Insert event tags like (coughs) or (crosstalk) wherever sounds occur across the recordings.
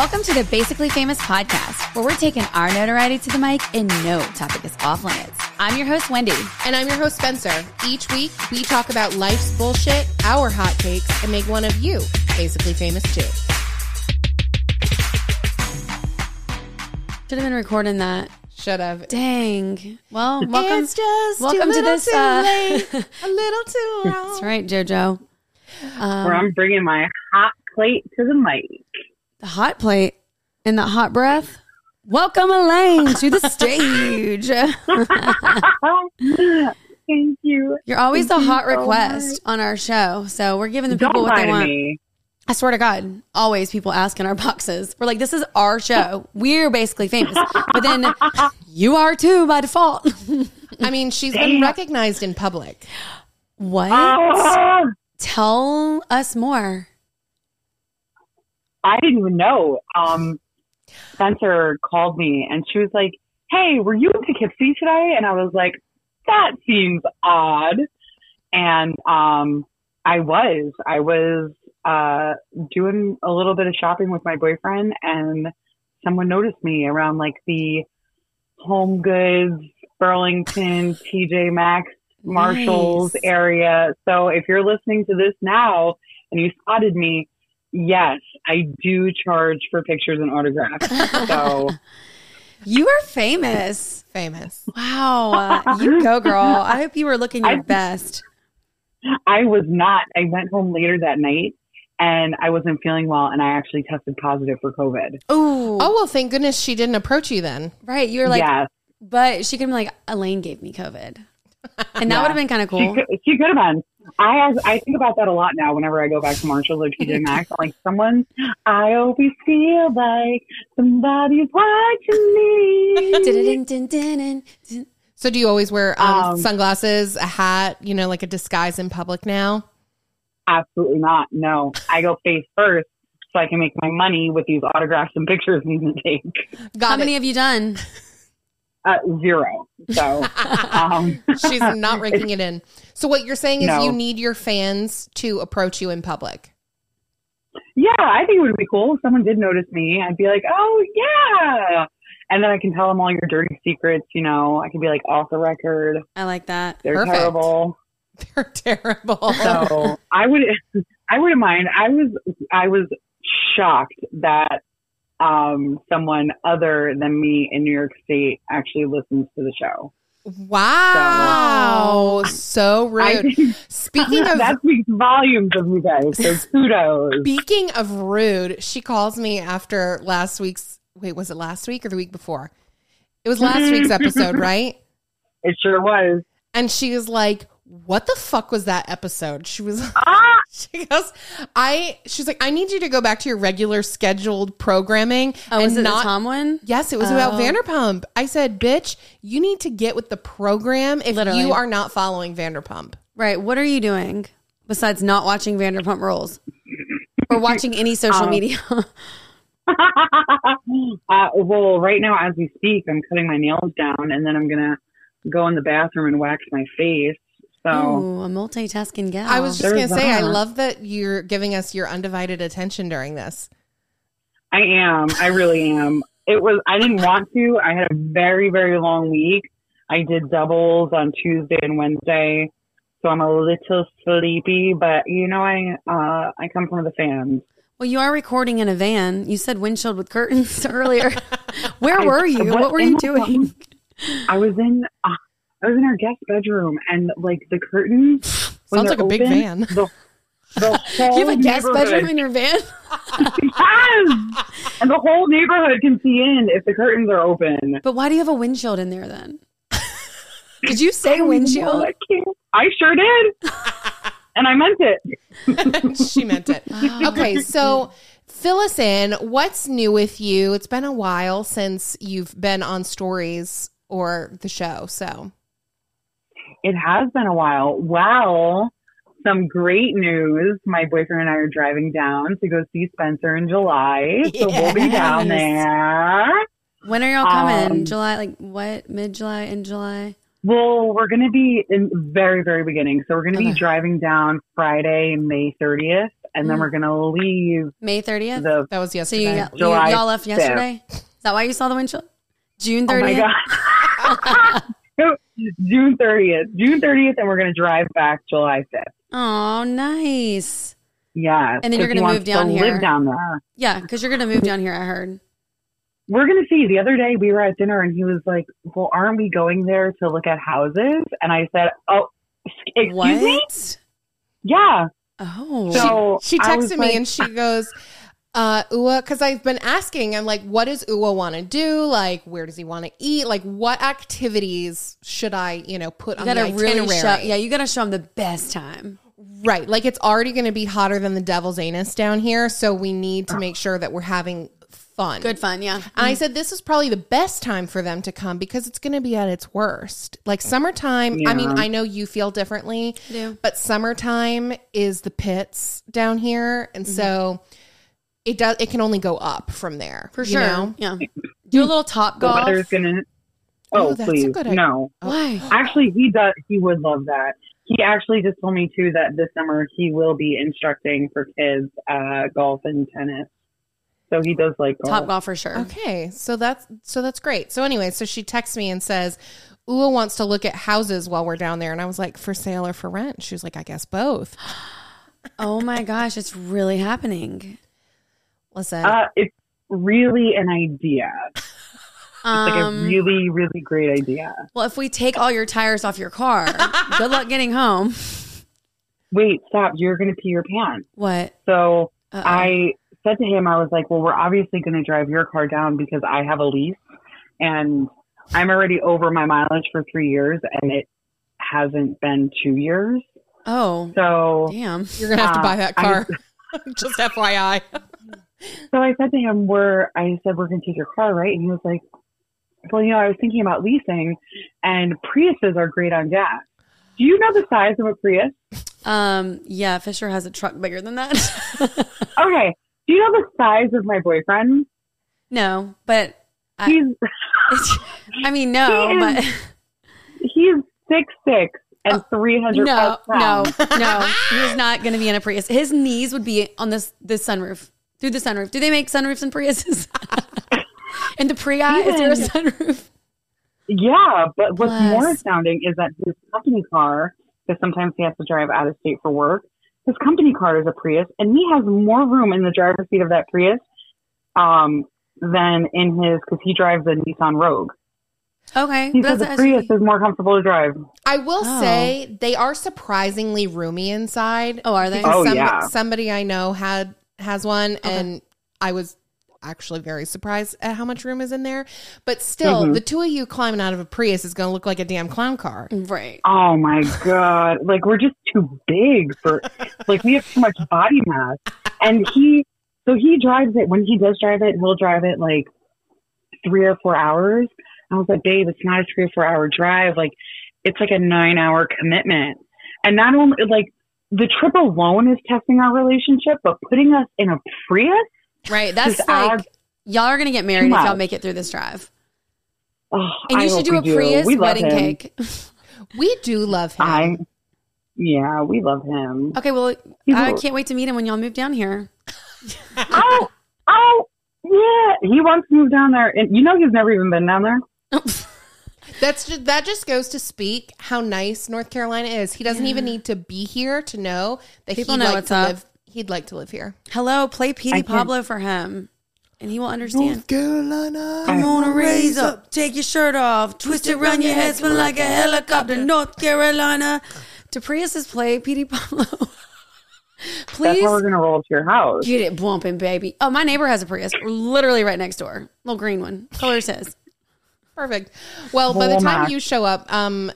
Welcome to the Basically Famous podcast, where we're taking our notoriety to the mic and no topic is off limits. I'm your host, Wendy. And I'm your host, Spencer. Each week, we talk about life's bullshit, our hot takes, and make one of you basically famous too. Should have been recording that. Should have. Dang. Well, welcome. It's just welcome a to little this, too uh, late, (laughs) a little too long. That's right, JoJo. Um, where I'm bringing my hot plate to the mic. The hot plate and the hot breath. Welcome, Elaine, to the stage. (laughs) Thank you. You're always Thank the you hot so request on our show, so we're giving the Don't people what they want. me. I swear to God, always people ask in our (laughs) boxes. We're like, this is our show. We're basically famous. But then (laughs) you are too by default. I mean, she's been recognized in public. what? Ah, Tell us more. I didn't even know. Um, Spencer called me and she was like, "Hey, were you in Poughkeepsie today?" And I was like, "That seems odd." And um, I was. I was uh, doing a little bit of shopping with my boyfriend, and someone noticed me around like the Home Goods, Burlington, TJ Maxx, Marshalls Nice. area. So if you're listening to this now and you spotted me, yes, I do charge for pictures and autographs. So (laughs) You are famous. Famous. Wow. Uh, you go, girl. I hope you were looking your I- best. I was not. I went home later that night and I wasn't feeling well and I actually tested positive for COVID. Ooh. Oh, well, thank goodness she didn't approach you then. right. You were like, yes. but she could have been like, Elaine gave me COVID. And that Yeah. would have been kind of She cool. could, she could have been. I have, I think about that a lot now whenever I go back to Marshalls or TJ Maxx. I'm (laughs) like someone, I always feel like somebody's watching me. So do you always wear um, Um, sunglasses, a hat, you know, like a disguise in public now? Absolutely not. No, I go face first so I can make my money with these autographs and pictures we can take. Got How it. many have you done? Uh, zero. So, (laughs) um, She's (laughs) not raking it in. So what you're saying is No. you need your fans to approach you in public. yeah, I think it would be cool if someone did notice me. I'd be like, oh yeah, and then I can tell them all your dirty secrets. You know, I can be like off the record. I like that. They're Perfect. terrible. (laughs) They're terrible. So I would, I wouldn't mind. I was, I was shocked that um, someone other than me in New York State actually listens to the show. Wow. Wow. So I rude. think Speaking of that speaks volumes of you guys. So (laughs) kudos. speaking of rude, she calls me after last week's wait, was it last week or the week before? It was last week's (laughs) episode, right? It sure was. And she was like, What the fuck was that episode? She was (laughs) Ah, (laughs) she goes, I she's like, I need you to go back to your regular scheduled programming Oh, and was it not the Tom one? Yes, it was about Oh. Vanderpump. I said, bitch, you need to get with the program if Literally. you are not following Vanderpump. Right. What are you doing besides not watching Vanderpump Rules or watching any social Um, media? (laughs) uh, well, right now as we speak, I'm cutting my nails down, and then I'm gonna go in the bathroom and wax my face. So Ooh, a multitasking gal. I was just gonna say, I love that you're giving us your undivided attention during this. I am. I really am. It was. I didn't want to. I had a very, very long week. I did doubles on Tuesday and Wednesday, so I'm a little sleepy. But you know, I uh, I come from the fans. well, you are recording in a van. You said windshield with curtains (laughs) earlier. (laughs) Where were you? what What were you doing? I was in. Uh, I was in our guest bedroom, and like the curtains. Sounds like a big open, van. The, (laughs) the You have a guest bedroom in your van? (laughs) Yes! and the whole neighborhood can see in if the curtains are open. But why do you have a windshield in there then? (laughs) Did you say windshield? I sure did. and I meant it. she meant it. Okay, so fill us in. What's new with you? It's been a while since you've been on stories or the show. So It has been a while. Well, some great news. My boyfriend and I are driving down to go see Spencer in July. So we'll be down there. When are y'all coming? Um, July, like what? Mid July? In July? Well, we're going to be in very, very beginning. So we're going to Okay. be driving down Friday, May 30th. and then Mm. we're gonna leave May 30th. the. That was so yesterday. you, you July y'all left yesterday. Is that why you saw the windshield? June Oh my 30th. god. (laughs) (laughs) June thirtieth. June thirtieth, and we're gonna drive back July fifth. Oh, nice. Yeah. And then you're gonna wants move down to here. Live down there. Yeah, because you're gonna move down here. I heard. We're gonna see. The other day we were at dinner, and he was like, "Well, aren't we going there to look at houses?" And I said, "Oh, excuse What? me." Yeah. Oh, So she I was texted me like- and she goes, uh, Ua, because I've been asking, I'm like, what does Ua want to do? Like, where does he want to eat? Like, what activities should I, you know, put you on gotta the really itinerary? show. Yeah, you gotta show them the best time. Right. Like, it's already going to be hotter than the devil's anus down here. So we need to make sure that we're having fun. Good fun. Yeah. And I said, this is probably the best time for them to come because it's going to be at its worst. Like summertime, I mean, I know you feel differently, do. but summertime is the pits down here. And Mm-hmm. so it does, it can only go up from there. For you sure. know? Yeah. Do a little top The golf. weather's gonna. Oh, Oh, that's a please, good idea. no. Why? (gasps) Actually, he does. He would love that. He actually just told me too that this summer he will be instructing for kids uh, golf and tennis. So he does like golf. Top golf for sure. Okay. So that's, so that's great. So anyway, so she texts me and says, Ua wants to look at houses while we're down there. And I was like, for sale or for rent? She was like, I guess both. (gasps) Oh my gosh, it's really happening. Listen, Uh, it's really an idea. It's like a Um, really, really great idea. well, if we take all your tires off your car, (laughs) good luck getting home. Wait, stop! You're gonna pee your pants. What? So Uh-oh. I said to him, I was like, well, we're obviously going to drive your car down because I have a lease and I'm already over my mileage for three years and it hasn't been two years. Oh, So, damn. you're going to have to uh, buy that I- car. Just (laughs) FYI. (laughs) so I said to him, we're, I said, we're going to take your car, right? And he was like, well, you know, I was thinking about leasing and Priuses are great on gas. Do you know the size of a Prius? Um, yeah, Fisher has a truck bigger than that. (laughs) Okay. Do you know the size of my boyfriend? no, but I, He's, (laughs) I mean, no, He but is- he's six six and three hundred no, no, pounds. no. He's not going to be in a Prius. His knees would be on this this sunroof through the sunroof. Do they make sunroofs in Priuses? (laughs) in the Pria, is there a sunroof? Yeah, but what's Bless. more astounding is that his company car, because sometimes he has to drive out of state for work, his company car is a Prius, and he has more room in the driver's seat of that Prius um, than in his, because he drives a Nissan Rogue. Okay, He but says that's the Prius is more comfortable to drive. I will Oh. say they are surprisingly roomy inside. Oh, are they? Oh, Some- yeah. Somebody I know had has one, and I was actually very surprised at how much room is in there. But still, Mhm. the two of you climbing out of a Prius is going to look like a damn clown car. Right. Oh my god! (laughs) Like we're just too big for, like we have too much body mass. And he, so he drives it. When he does drive it, he'll drive it like three or four hours. I was like, babe, it's not a three or four hour drive. Like it's like a nine hour commitment. And not only like the trip alone is testing our relationship, but putting us in a Prius. Right. That's like adds y'all are gonna get married if y'all make it through this drive. Oh, And I you should do a Prius love wedding him. cake. (laughs) We do love him. I, yeah, we love him. Okay, well, He's I can't wait to meet him when y'all move down here. (laughs) oh, oh, yeah. He wants to move down there, and you know he's never even been down there. (laughs) That's just, that just goes to speak how nice North Carolina is. He doesn't even need to be here to know that People he'd know like what's to up. live. He'd like to live here. Hello, play Petey Pablo for him, and he will understand. North Carolina. Come on and raise up, take your shirt off, twist it around your head, spin like a helicopter, North Carolina. To Prius's play Petey Pablo. (laughs) Please. That's Please how we're gonna roll to your house. get it bumping, baby. Oh, my neighbor has a Prius, literally right next door, little green one. Color says. Perfect. Well, by the time you show up, um,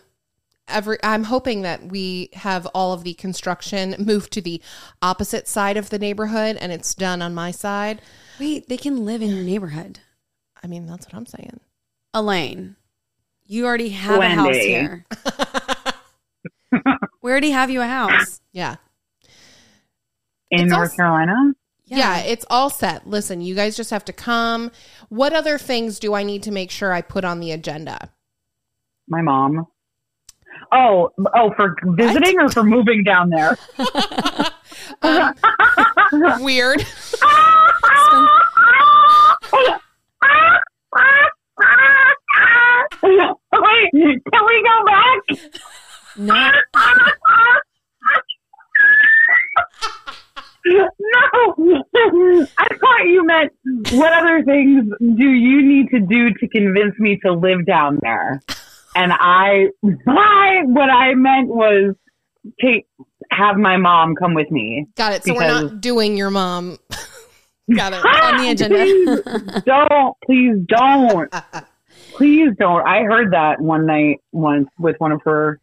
every I'm hoping that we have all of the construction moved to the opposite side of the neighborhood, and it's done on my side. Wait, they can live in your neighborhood. I mean, that's what I'm saying. Elaine, you already have a house here. (laughs) we already have you a house. Yeah. in It's North also- Carolina. Yeah, it's all set. Listen, you guys just have to come. What other things do I need to make sure I put on the agenda? My mom. Oh, oh, for visiting or for moving down there? (laughs) Um, weird. Wait, can we go back? no, (laughs) no, (laughs) I thought you meant what other things do you need to do to convince me to live down there? And I, I what I meant was take have my mom come with me. Got it. So we're not doing your mom. (laughs) Got it. (laughs) on the agenda. Please don't, please don't, uh, uh. please don't. I heard that one night once with one of her,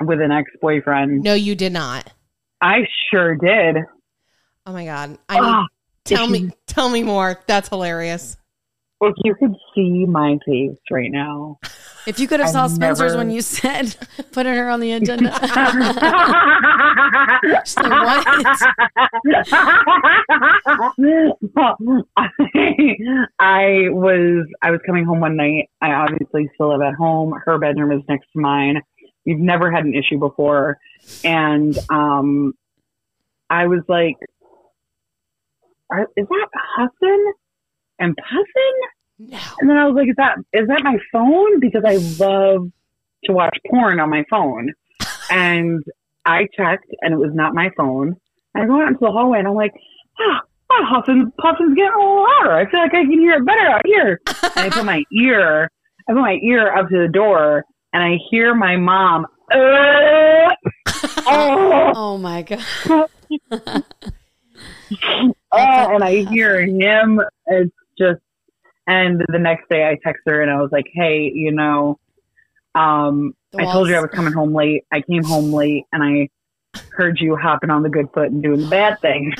with an ex boyfriend. No, you did not. I sure did. Oh my god. I Ah, tell me you- tell me more. That's hilarious. If you could see my face right now. If you could have I saw Spencer's never- when you said (laughs) putting her on the agenda. (laughs) She's like, what? (laughs) I was I was coming home one night. I obviously still live at home. Her bedroom is next to mine. We've never had an issue before, and um, I was like, Are, "Is that Hussin and Pussin?" No. And then I was like, "Is that is that my phone?" Because I love to watch porn on my phone, (laughs) and I checked, and it was not my phone. And I go out into the hallway, and I'm like, "Ah, my Hussin's Pussin's getting a little louder. I feel like I can hear it better out here." and I put my (laughs) ear, I put my ear up to the door, and I hear my mom. Uh, (laughs) oh, Oh my god. (laughs) oh, and I hear him. It's just, and the next day I text her and I was like, hey, you know, um, I told you I was coming home late. I came home late and I heard you hopping on the good foot and doing the bad thing.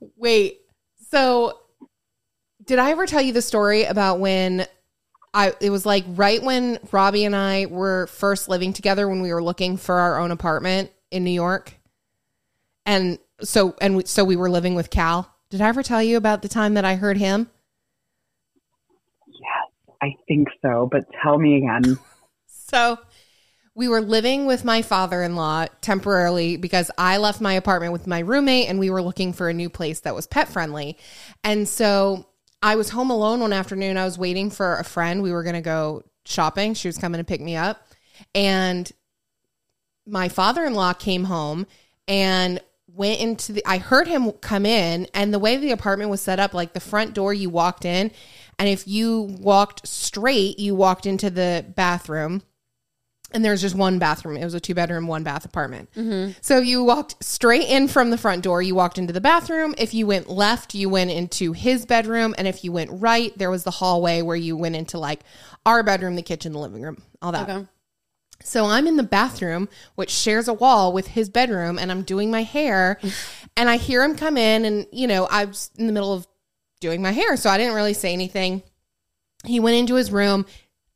(laughs) Wait. So did I ever tell you the story about when I it was like right when Robbie and I were first living together when we were looking for our own apartment in New York? And so and so we were living with Cal. Did I ever tell you about the time that I heard him? Yes, I think so, but tell me again. (laughs) So we were living with my father in law temporarily because I left my apartment with my roommate and we were looking for a new place that was pet friendly. And so I was home alone one afternoon. I was waiting for a friend. We were going to go shopping. She was coming to pick me up. And my father in law came home and went into the I heard him come in and the way the apartment was set up like the front door you walked in and if you walked straight you walked into the bathroom and there's just one bathroom. It was a two bedroom one bath apartment mm-hmm. so you walked straight in from the front door you walked into the bathroom. If you went left you went into his bedroom and if you went right there was the hallway where you went into like our bedroom the kitchen the living room all that. Okay. So I'm in the bathroom, which shares a wall with his bedroom, and I'm doing my hair. (laughs) and I hear him come in, and, you know, I was in the middle of doing my hair. So I didn't really say anything. He went into his room.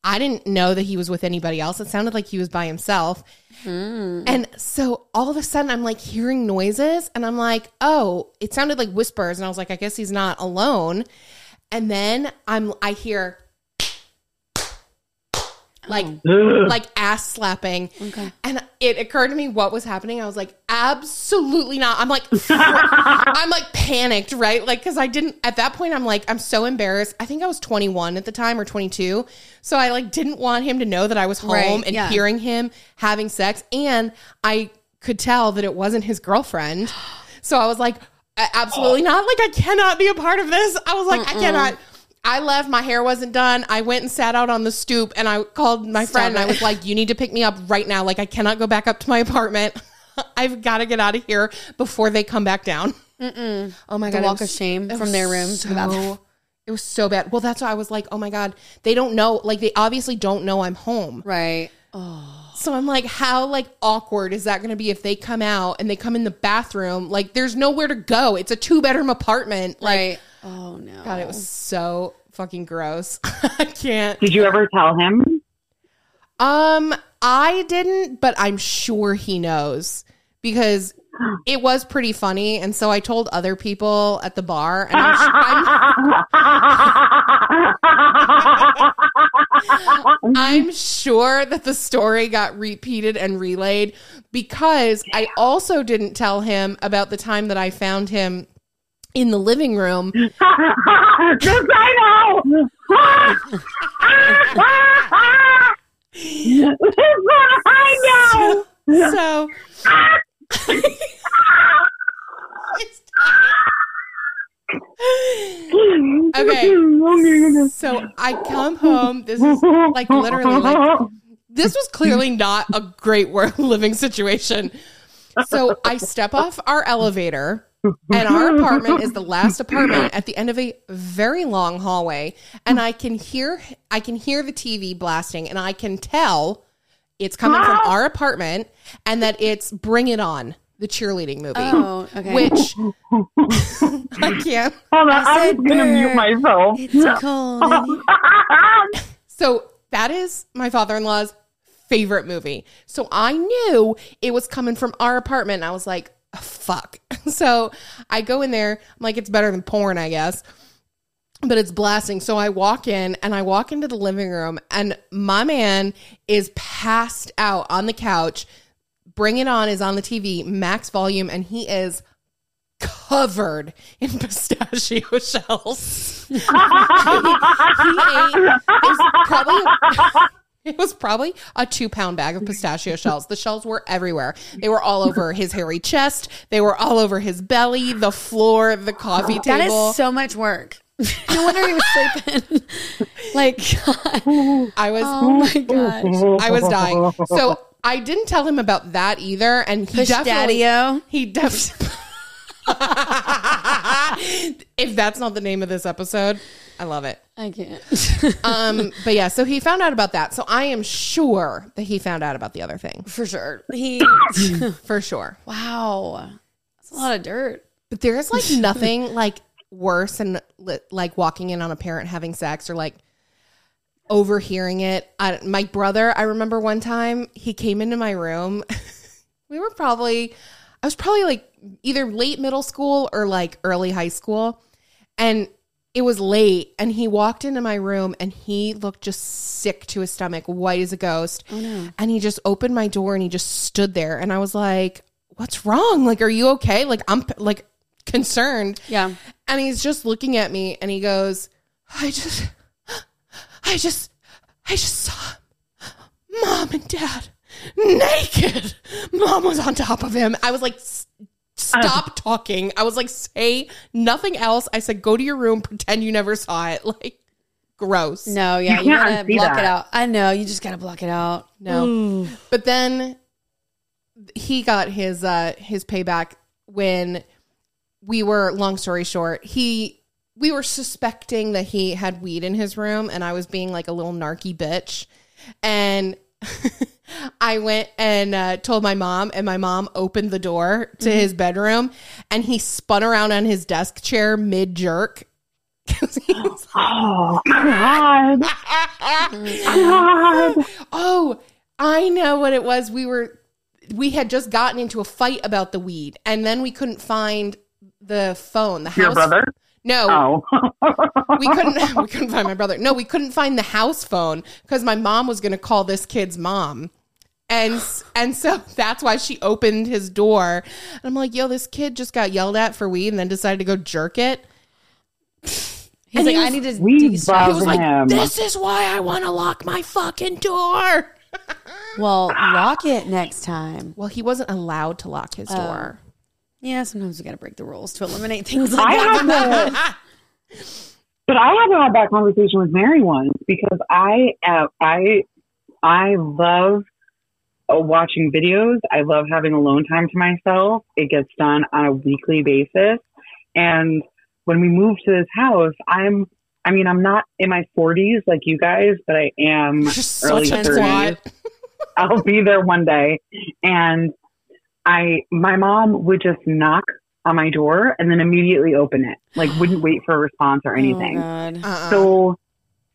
I didn't know that he was with anybody else. It sounded like he was by himself. Hmm. And so all of a sudden, I'm like hearing noises, and I'm like, oh, it sounded like whispers. And I was like, I guess he's not alone. And then I'm, I hear like (laughs) like ass slapping. Okay. And it occurred to me what was happening. I was like, absolutely not. I'm like, (laughs) I'm like panicked, right? Like, cause I didn't, at that point, I'm like, I'm so embarrassed. I think I was 21 at the time or 22. So I like didn't want him to know that I was home Right, and yeah. hearing him having sex. And I could tell that it wasn't his girlfriend. (gasps) So I was like, "A- absolutely oh. not. Like, I cannot be a part of this. I was like, I cannot. I left. My hair wasn't done. I went and sat out on the stoop and I called my Stop friend and I was like, you need to pick me up right now. Like, I cannot go back up to my apartment. (laughs) I've got to get out of here before they come back down. Oh my The God. it walk of shame from their room to the bathroom. It was so bad. Well, that's why I was like, oh my God, they don't know. Like, they obviously don't know I'm home. Right. Oh. So I'm like, how like awkward is that going to be if they come out and they come in the bathroom? Like, there's nowhere to go. It's a two bedroom apartment. Like, Right. Oh no. God, it was so fucking gross. (laughs) I can't. Did you ever tell him? Um, I didn't, but I'm sure he knows because it was pretty funny, and so I told other people at the bar, and I'm, I'm, (laughs) I'm sure that the story got repeated and relayed because I also didn't tell him about the time that I found him in the living room. (laughs) Just I know. (laughs) This I know. So Okay. so I come home. This is like literally like this was clearly not a great work (laughs) living situation. So I step off our elevator, and our apartment is the last apartment at the end of a very long hallway, and I can hear I can hear the TV blasting, and I can tell it's coming from ah! our apartment, and that it's Bring It On, the cheerleading movie, Oh, okay. which (laughs) I can't. Hold on, I I, was gonna mute burr. myself. it's cold. (laughs) So that is my father in law's favorite movie. So I knew it was coming from our apartment. And I was like, fuck. (laughs) So I go in there. I'm like, it's better than porn, I guess. But it's blasting. So I walk in and I walk into the living room, and my man is passed out on the couch. Bring It On is on the TV, max volume, and he is covered in (laughs) pistachio shells. he, he ate it was probably a, (laughs) it was probably a two pound bag of pistachio shells. The shells were everywhere. They were all over his hairy chest. They were all over his belly, the floor, the coffee table. That is so much work. (laughs) no wonder he was sleeping. like, God. I was Oh my gosh. I was dying. So I didn't tell him about that either, and he Push definitely daddy he definitely. (laughs) if that's not the name of this episode, I love it. I can't. Um, but yeah, so he found out about that. So I am sure that he found out about the other thing For sure. He, (coughs) (coughs) for sure. wow. That's a lot of dirt. But there is like nothing like worse than li- like walking in on a parent having sex or like overhearing it. I, my brother, I remember one time he came into my room. (laughs) we were probably, I was probably like either late middle school or like early high school. And it was late and he walked into my room and he looked just sick to his stomach, white as a ghost. Oh, no. And he just opened my door and he just stood there. And I was like, what's wrong? Like, are you okay? Like, I'm like concerned. Yeah. And he's just looking at me and he goes, I just, I just, I just saw mom and dad naked. Mom was on top of him. I was like, "S- stop talking. I was like, say nothing else. I said, go to your room, pretend you never saw it. Like, gross. No, yeah. You You, gotta block that. it out. I know. You just gotta block it out. No. But then he got his uh his payback when we were long story short, he we were suspecting that he had weed in his room and I was being like a little narky bitch. And (laughs) I went and uh, told my mom, and my mom opened the door to his bedroom, and he spun around on his desk chair mid jerk. Oh God! God! (laughs) Oh, I know what it was. We were we had just gotten into a fight about the weed, and then we couldn't find the phone. The house. Your brother? No, Oh. we couldn't. (laughs) (laughs) We couldn't find my brother. No, we couldn't find the house phone because my mom was going to call this kid's mom. And and so (laughs) that's why she opened his door. And I'm like, yo, this kid just got yelled at for weed and then decided to go jerk it. He's And like, he I need to. We love He was like, him. this is why I want to lock my fucking door. Well, lock it next time. Well, he wasn't allowed to lock his oh. door. Yeah, sometimes we gotta break the rules to eliminate things like I that. had (laughs) to, but I had to have that conversation with Mary once because I uh, I I love uh, watching videos. I love having alone time to myself. It gets done on a weekly basis, and when we moved to this house, I'm. I mean, I'm not in my 40s like you guys, but I am Just early such 30s. twat. I'll be there one day. And I, my mom would just knock on my door and then immediately open it. Like (gasps) wouldn't wait for a response or anything. Oh, God. Uh-uh. so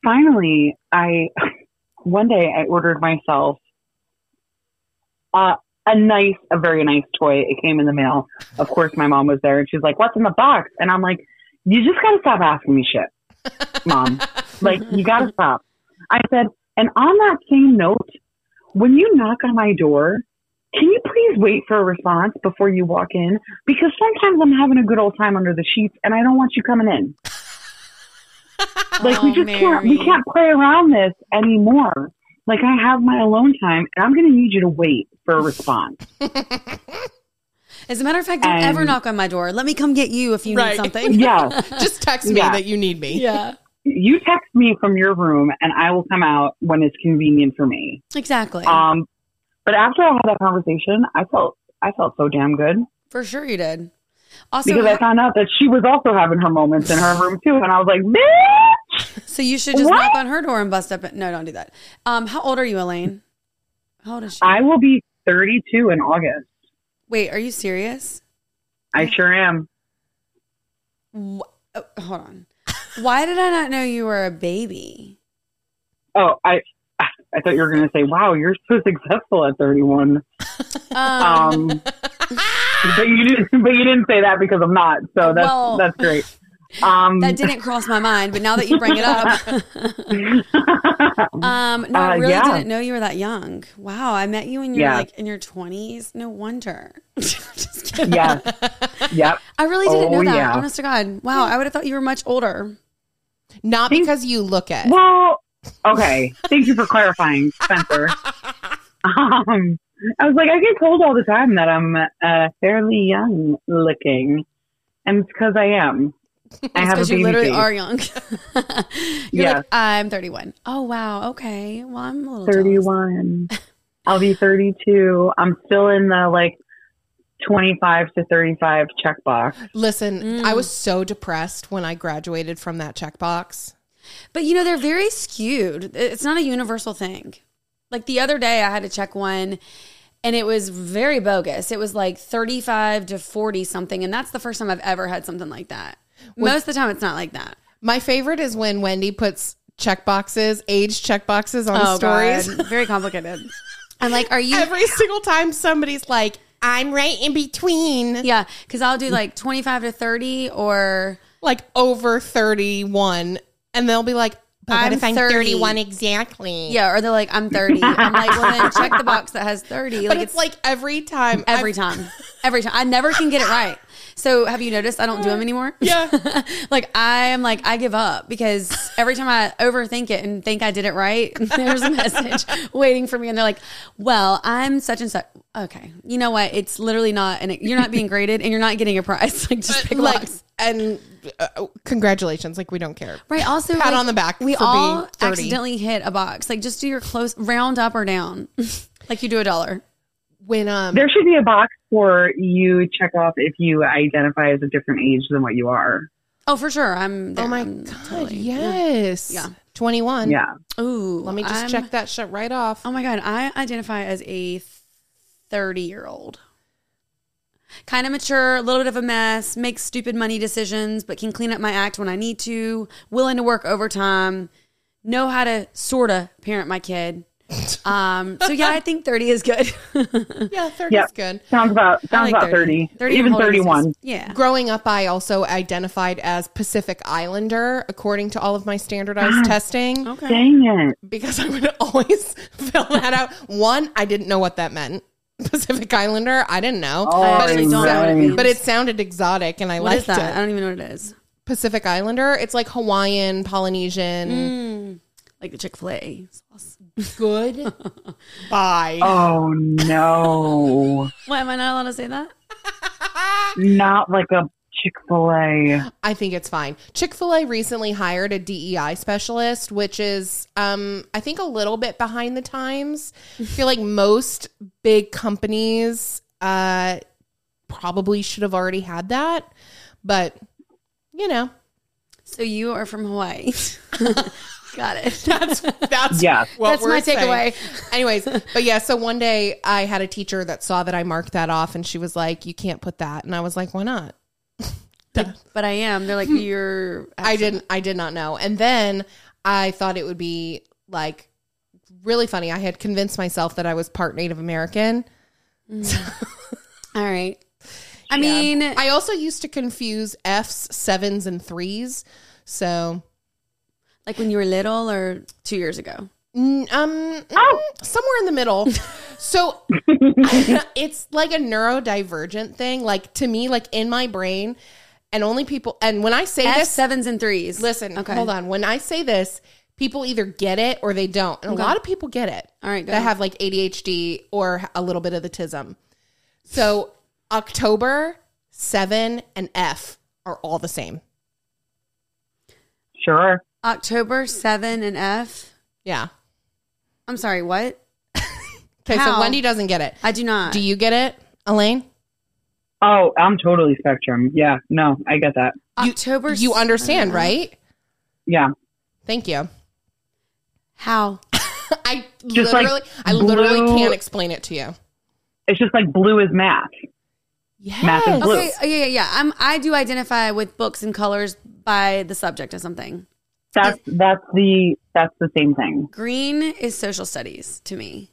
finally, I, (laughs) one day I ordered myself, uh, a nice, a very nice toy. It came in the mail. Of course, my mom was there and she's like, what's in the box? And I'm like, you just got to stop asking me shit, mom. (laughs) like, you got to stop. I said, and on that same note, when you knock on my door, can you please wait for a response before you walk in? Because sometimes I'm having a good old time under the sheets and I don't want you coming in. (laughs) Like we Oh, just can't we can't play around this anymore. Like I have my alone time and I'm gonna need you to wait for a response. (laughs) As a matter of fact, don't ever knock on my door. Let me come get you if you Right. need something. (laughs) yeah. Just text me Yeah. that you need me. yeah. You text me from your room and I will come out when it's convenient for me. Exactly. Um but after I had that conversation, I felt I felt so damn good. For sure you did. Also, Because I found out that she was also having her moments in her room too, and I was like, "Bitch!" so you should just What? knock on her door and bust up. No, don't do that. Um, how old are you, Elaine? How old is she? I will be 32 in August. Wait, are you serious? I sure am. Wh- oh, hold on. Why did I not know you were a baby? Oh, I I thought you were going to say, "Wow, you're so successful at 31." Um, Um, but you didn't. But you didn't say that because I'm not. So that's Well- that's great. Um, that didn't cross my mind, but now that you bring it up, (laughs) um, no, I Uh, really yeah. didn't know you were that young. Wow, I met you when you were Yeah. like in your twenties. No wonder. (laughs) Just kidding. yes. Yep. I really didn't Oh, know that. yeah. Honest to God, wow, I would have thought you were much older. Not because you look it. Well, okay. Thank you for clarifying, Spencer. Um, I was like, I get told all the time that I'm uh, fairly young looking, and it's because I am. I have a Because you baby literally face. are young. (laughs) You're Yes. like, I'm 31. Oh wow, okay. Well, I'm a little 31. (laughs) I'll be 32. I'm still in the like 25 to 35 checkbox. Listen, Mm. I was so depressed when I graduated from that checkbox. But you know, they're very skewed. It's not a universal thing. Like the other day, I had to check one and it was very bogus. It was like 35 to 40 something. And that's the first time I've ever had something like that. Most of the time, it's not like that. My favorite is when Wendy puts check boxes, age check boxes on stories. Oh, God. (laughs) Very complicated. I'm like, are you? Every single time somebody's like, I'm right in between, yeah, because I'll do like 25 to 30 or like over 31. And they'll be like, but I'm if I'm 30? 31 exactly? yeah, or they're like, I'm 30. I'm like, well, then (laughs) check the box that has 30. But Like it's, like every time. every I've- time, (laughs) every time. I never can get it right. So have you noticed I don't do them uh, anymore? Yeah. (laughs) like I am like I give up because every time I overthink it and think I did it right, there's a message waiting for me, and they're like, "Well, I'm such and such." Okay, you know what? It's literally not, and you're not being graded, and you're not getting a prize. (laughs) Like just pick a like, box. and uh, congratulations. Like, we don't care. Right. Also, Pat like, on the back We for all being accidentally hit a box. Like just do your close round up or down, (laughs) like you do a dollar. When, um, There should be a box for you check off if you identify as a different age than what you are. Oh, for sure. I'm. There. oh my I'm God, totally- yes. Yeah. 21. Yeah. Ooh. Let me just I'm- check that shit right off. Oh my god, I identify as a 30 year old. Kind of mature, a little bit of a mess, makes stupid money decisions, but can clean up my act when I need to, willing to work overtime, know how to sort of parent my kid. (laughs) Um, so yeah, I think 30 is good. (laughs) Yeah, 30 Yep. is good. Sounds about sounds like about 30. 30 Even 31. this- Yeah. Growing up, I also identified as Pacific Islander according to all of my standardized testing Okay. Dang it. because I would (laughs) always fill that out. One, I didn't know what that meant. (laughs) Pacific Islander, I didn't know. Oh, I but, it don't know what it right. but it sounded exotic and I What liked is that? I don't even know what it is. Pacific Islander, it's like Hawaiian, Polynesian. Mm, like the Chick fil A sauce. Good. (laughs) Bye. Oh no. Why am I not allowed to say that? Not like a Chick fil A. I think it's fine. Chick fil A recently hired a DEI specialist, which is, um, I think, a little bit behind the times. I feel like most big companies uh, probably should have already had that. But, you know, So you are from Hawaii. (laughs) Got it. (laughs) that's that's Yeah. what That's we're my takeaway. Anyways, but yeah, so one day I had a teacher that saw that I marked that off and she was like, You can't put that. And I was like, Why not? But I am. They're like, you're. I didn't I did not know. And then I thought it would be like really funny. I had convinced myself that I was part Native American. (laughs) All right. I mean, I also used to confuse F's, sevens, and threes. So, like when you were little or two years ago. mm, um, mm, somewhere in the middle. (laughs) so, (laughs) it's like a neurodivergent thing. Like to me, like in my brain, and only people. And when I say F this, sevens and threes. listen, Okay. hold on. When I say this, people either get it or they don't, and a lot of people get it. All right, go that ahead. have like ADHD or a little bit of the tism. So October seven and F are all the same. Sure. October seven and F. Yeah. I'm sorry. What? (laughs) Okay, How? so Wendy doesn't get it. I do not. Do you get it, Elaine? Oh, I'm totally spectrum. Yeah. No, I get that. October. You understand, uh, right? Yeah. Thank you. How? (laughs) I Just like literally, I literally blue- can't explain it to you. It's just like blue is math. Yes. Math is blue. Okay. Yeah, yeah, yeah. I'm. I do identify with books and colors by the subject of something. That's that's the that's the same thing. Green is social studies to me.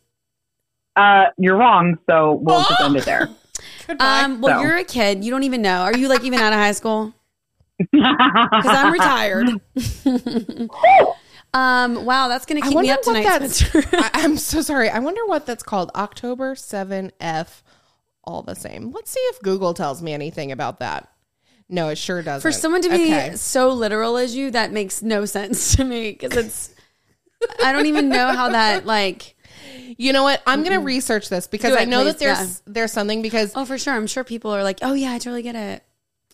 Uh, you're wrong. So we'll just end it there. (laughs) Goodbye. Um. Well, So. you're a kid. You don't even know. Are you like even out of high school? (laughs) Because I'm retired. (laughs) um. Wow. That's gonna I keep me up tonight. I, (laughs) I'm so sorry. I wonder what that's called. October 7F, all the same. Let's see if Google tells me anything about that. No, it sure doesn't. For someone to be Okay. so literal as you, that makes no sense to me because it's. I don't even know how that like. You know what? I'm going to research this because Do I know please, that there's there's something because Oh, for sure. I'm sure people are like, "Oh yeah, I totally get it."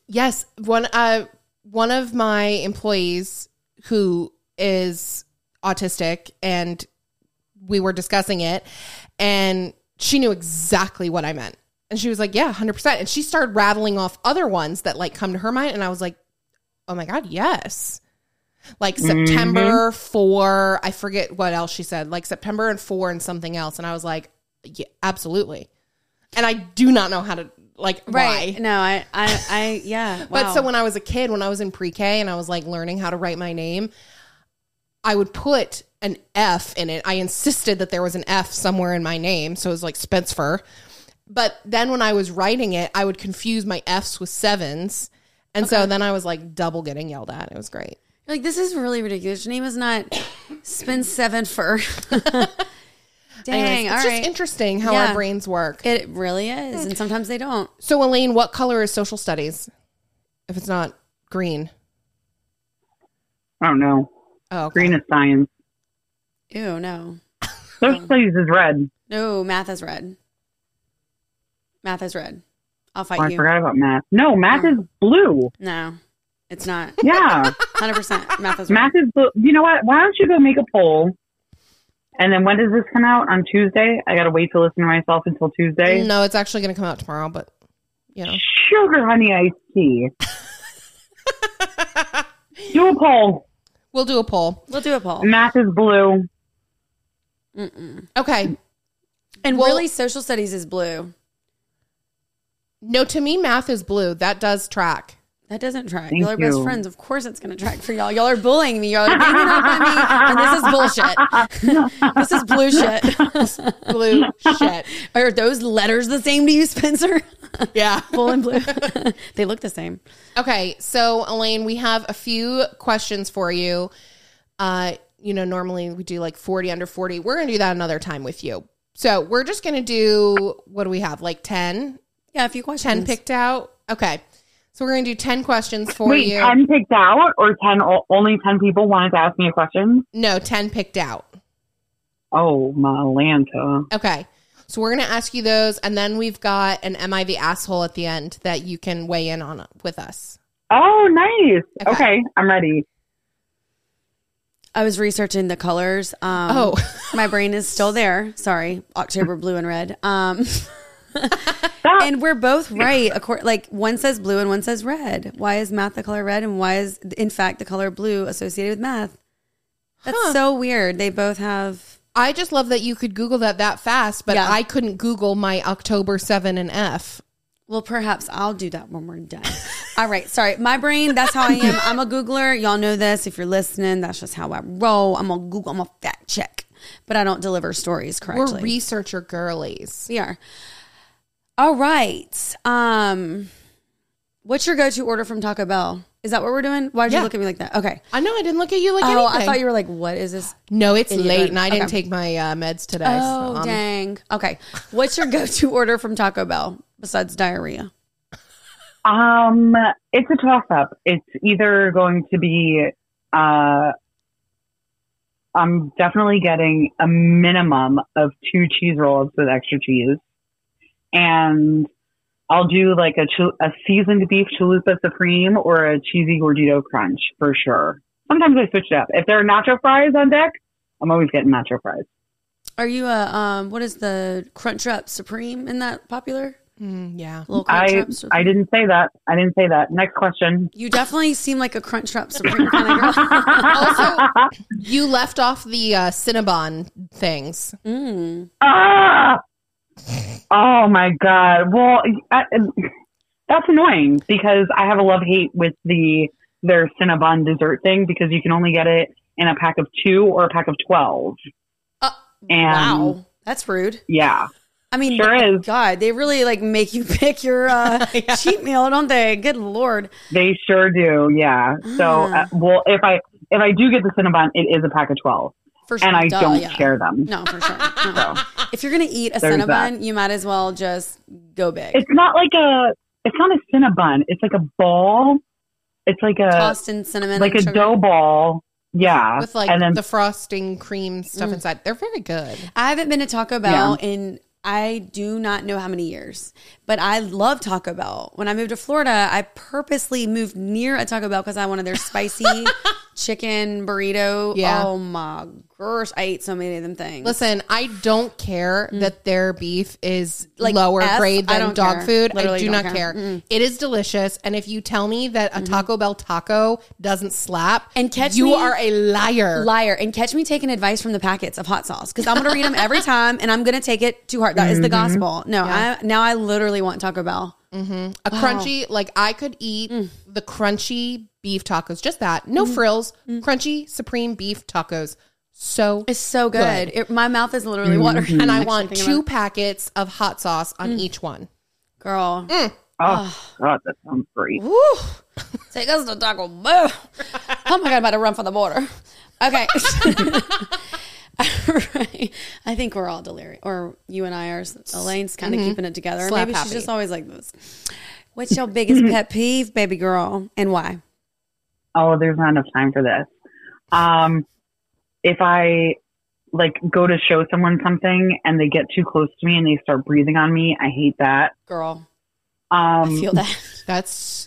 yes, one uh one of my employees who is autistic and we were discussing it and she knew exactly what I meant. And she was like, "Yeah, 100%." And she started rattling off other ones that like come to her mind and I was like, "Oh my god, yes." Like mm-hmm. September 4, I forget what else she said. Like September and 4 and something else and I was like, "Yeah, absolutely." And I do not know how to like Right? why. No, I, I, I, yeah. (laughs) But so when I was a kid, when I was in pre-K and I was like learning how to write my name, I would put an F in it. I insisted that there was an F somewhere in my name, so it was like Spencer. But then when I was writing it, I would confuse my Fs with sevens. And so then I was like double getting yelled at. It was great. You're like, this is really ridiculous. Your name is not spin seven for. (laughs) Dang. Anyways, all it's right. just interesting how Yeah. our brains work. it really is, and sometimes they don't. So Elaine, what color is social studies? If it's not green. I don't know. Oh, okay. Green is science. Ew, no, Social um, studies is red. no. Math is red. Math is red. I'll Oh, fight I you. forgot about math. No, math oh. is blue. No, it's not. Yeah, Hundred percent. Math is red. math is blue. You know what? Why don't you go make a poll? And then when does this come out? On Tuesday? I gotta wait to listen to myself until Tuesday. No, it's actually going to come out tomorrow, but you know. Sugar honey iced tea. (laughs) Do a poll. We'll do a poll. We'll do a poll. Math is blue. Okay. And Well- really, social studies is blue. No, to me, math is blue. That does track. That doesn't track. Thank y'all are best friends. Of course, it's going to track for y'all. Y'all are bullying me. Y'all are ganging up on me, and this is bullshit. (laughs) this is blue shit. (laughs) Blue shit. are those letters the same to you, Spencer? (laughs) Yeah. Bull and blue. they look the same. Okay. So, Elaine, we have a few questions for you. Uh, you know, normally we do like 40 under 40. We're going to do that another time with you. So, we're just going to do what do we have? Like 10? Yeah, a few questions. 10 picked out? Okay. So, we're going to do 10 questions for Wait, you. ten picked out, or ten? Only ten people wanted to ask me a question. No, 10 picked out. Oh, my Malanta. Okay. So we're going to ask you those, and then we've got an Am I the Asshole at the end that you can weigh in on with us. Oh, nice. Okay. Okay, I'm ready. I was researching the colors. Um, Oh. my brain is still (laughs) there. Sorry, October blue and red. Um, That, (laughs) and we're both right. Accor- like one says blue and one says red. Why is math the color red, and why is in fact the color blue associated with math? That's Huh. so weird. They both have. I just love that you could Google that that fast, but Yeah. I couldn't Google my October 7 and F. Well, perhaps I'll do that when we're done. (laughs) All right. Sorry. My brain, that's how I am. (laughs) I'm a Googler. Y'all know this. If you're listening, that's just how I roll. I'm a Google, I'm a fact check, but I don't deliver stories correctly. We're researcher girlies. we are. All right. Um, what's your go-to order from Taco Bell? Is that what we're doing? Why did Yeah. you look at me like that? Okay. I know I didn't look at you like Oh, anything. I thought you were like, what is this? No, it's Idiot. late and I didn't take my uh, meds today. Oh, so, um, dang. Okay. What's your go-to (laughs) order from Taco Bell besides diarrhea? Um, it's a toss up. It's either going to be, uh, I'm definitely getting a minimum of two cheese rolls with extra cheese, and I'll do like a chil- a seasoned beef chalupa supreme or a cheesy gordita crunch for sure. Sometimes I switch it up. If there are nacho fries on deck, I'm always getting nacho fries. Are you a um? What is the crunch Crunchwrap Supreme? Isn't that popular? mm, yeah. Little I Crunchwrap I didn't say that. I didn't say that. Next question. You definitely seem like a crunch Crunchwrap Supreme kind of girl. (laughs) Also, (laughs) you left off the uh, Cinnabon things. mm. Ah! Oh my god. Well, I, that's annoying because I have a love hate with the their Cinnabon dessert thing because you can only get it in a pack of two or a pack of twelve. Uh, And wow, that's rude. yeah, I mean, Sure is. God, they really like make you (laughs) pick your uh, (laughs) cheat meal, don't they? Good lord. they sure do. Yeah. So, Ah. uh, well, if I if I do get the Cinnabon, it is a pack of twelve, For sure. and I Duh, don't yeah. share them. No, for sure. No. (laughs) If you're gonna eat a There's Cinnabon, that. you might as well just go big. It's not like a. It's not a Cinnabon. It's like a ball. It's like a Tossed in cinnamon, like and a sugar. dough ball. Yeah. With like and then the frosting cream Mm. stuff inside. They're very good. I haven't been to Taco Bell in I do not know how many years, but I love Taco Bell. When I moved to Florida, I purposely moved near a Taco Bell because I wanted their spicy (laughs) chicken burrito. Yeah. Oh my gosh, I ate so many of them things. Listen, I don't care that their beef is Mm. Like lower F, grade I than don't dog care. food. I Literally do don't not care. care. It is delicious. And if you tell me that a Taco Bell taco doesn't slap, Mm-hmm. And catch you me- are a liar. Liar and catch me taking advice from the packets of hot sauce because I'm gonna read them every (laughs) time and I'm gonna take it to heart. That is the gospel. No, I now I literally want Taco Bell. Mm-hmm. a crunchy, like I could eat Mm. the crunchy beef tacos, just that. No mm-hmm. frills, mm-hmm. crunchy supreme beef tacos. So It's so good. It, my mouth is literally watering. and I (laughs) want two about packets of hot sauce on Mm. each one. it. girl. Mm. oh god, that sounds great. Woo. Take us to Taco Bell. Oh my god, I'm about to run for the border. Okay. (laughs) Right. I think we're all delirious, or you and I are. Elaine's kind of keeping it together. Mm-hmm. Slap Maybe she's just always like this. What's your biggest (laughs) pet peeve, baby girl, and why? Oh, there's not enough time for this. Um, if I like go to show someone something and they get too close to me and they start breathing on me, I hate that. Girl, Um, I feel that. (laughs) That's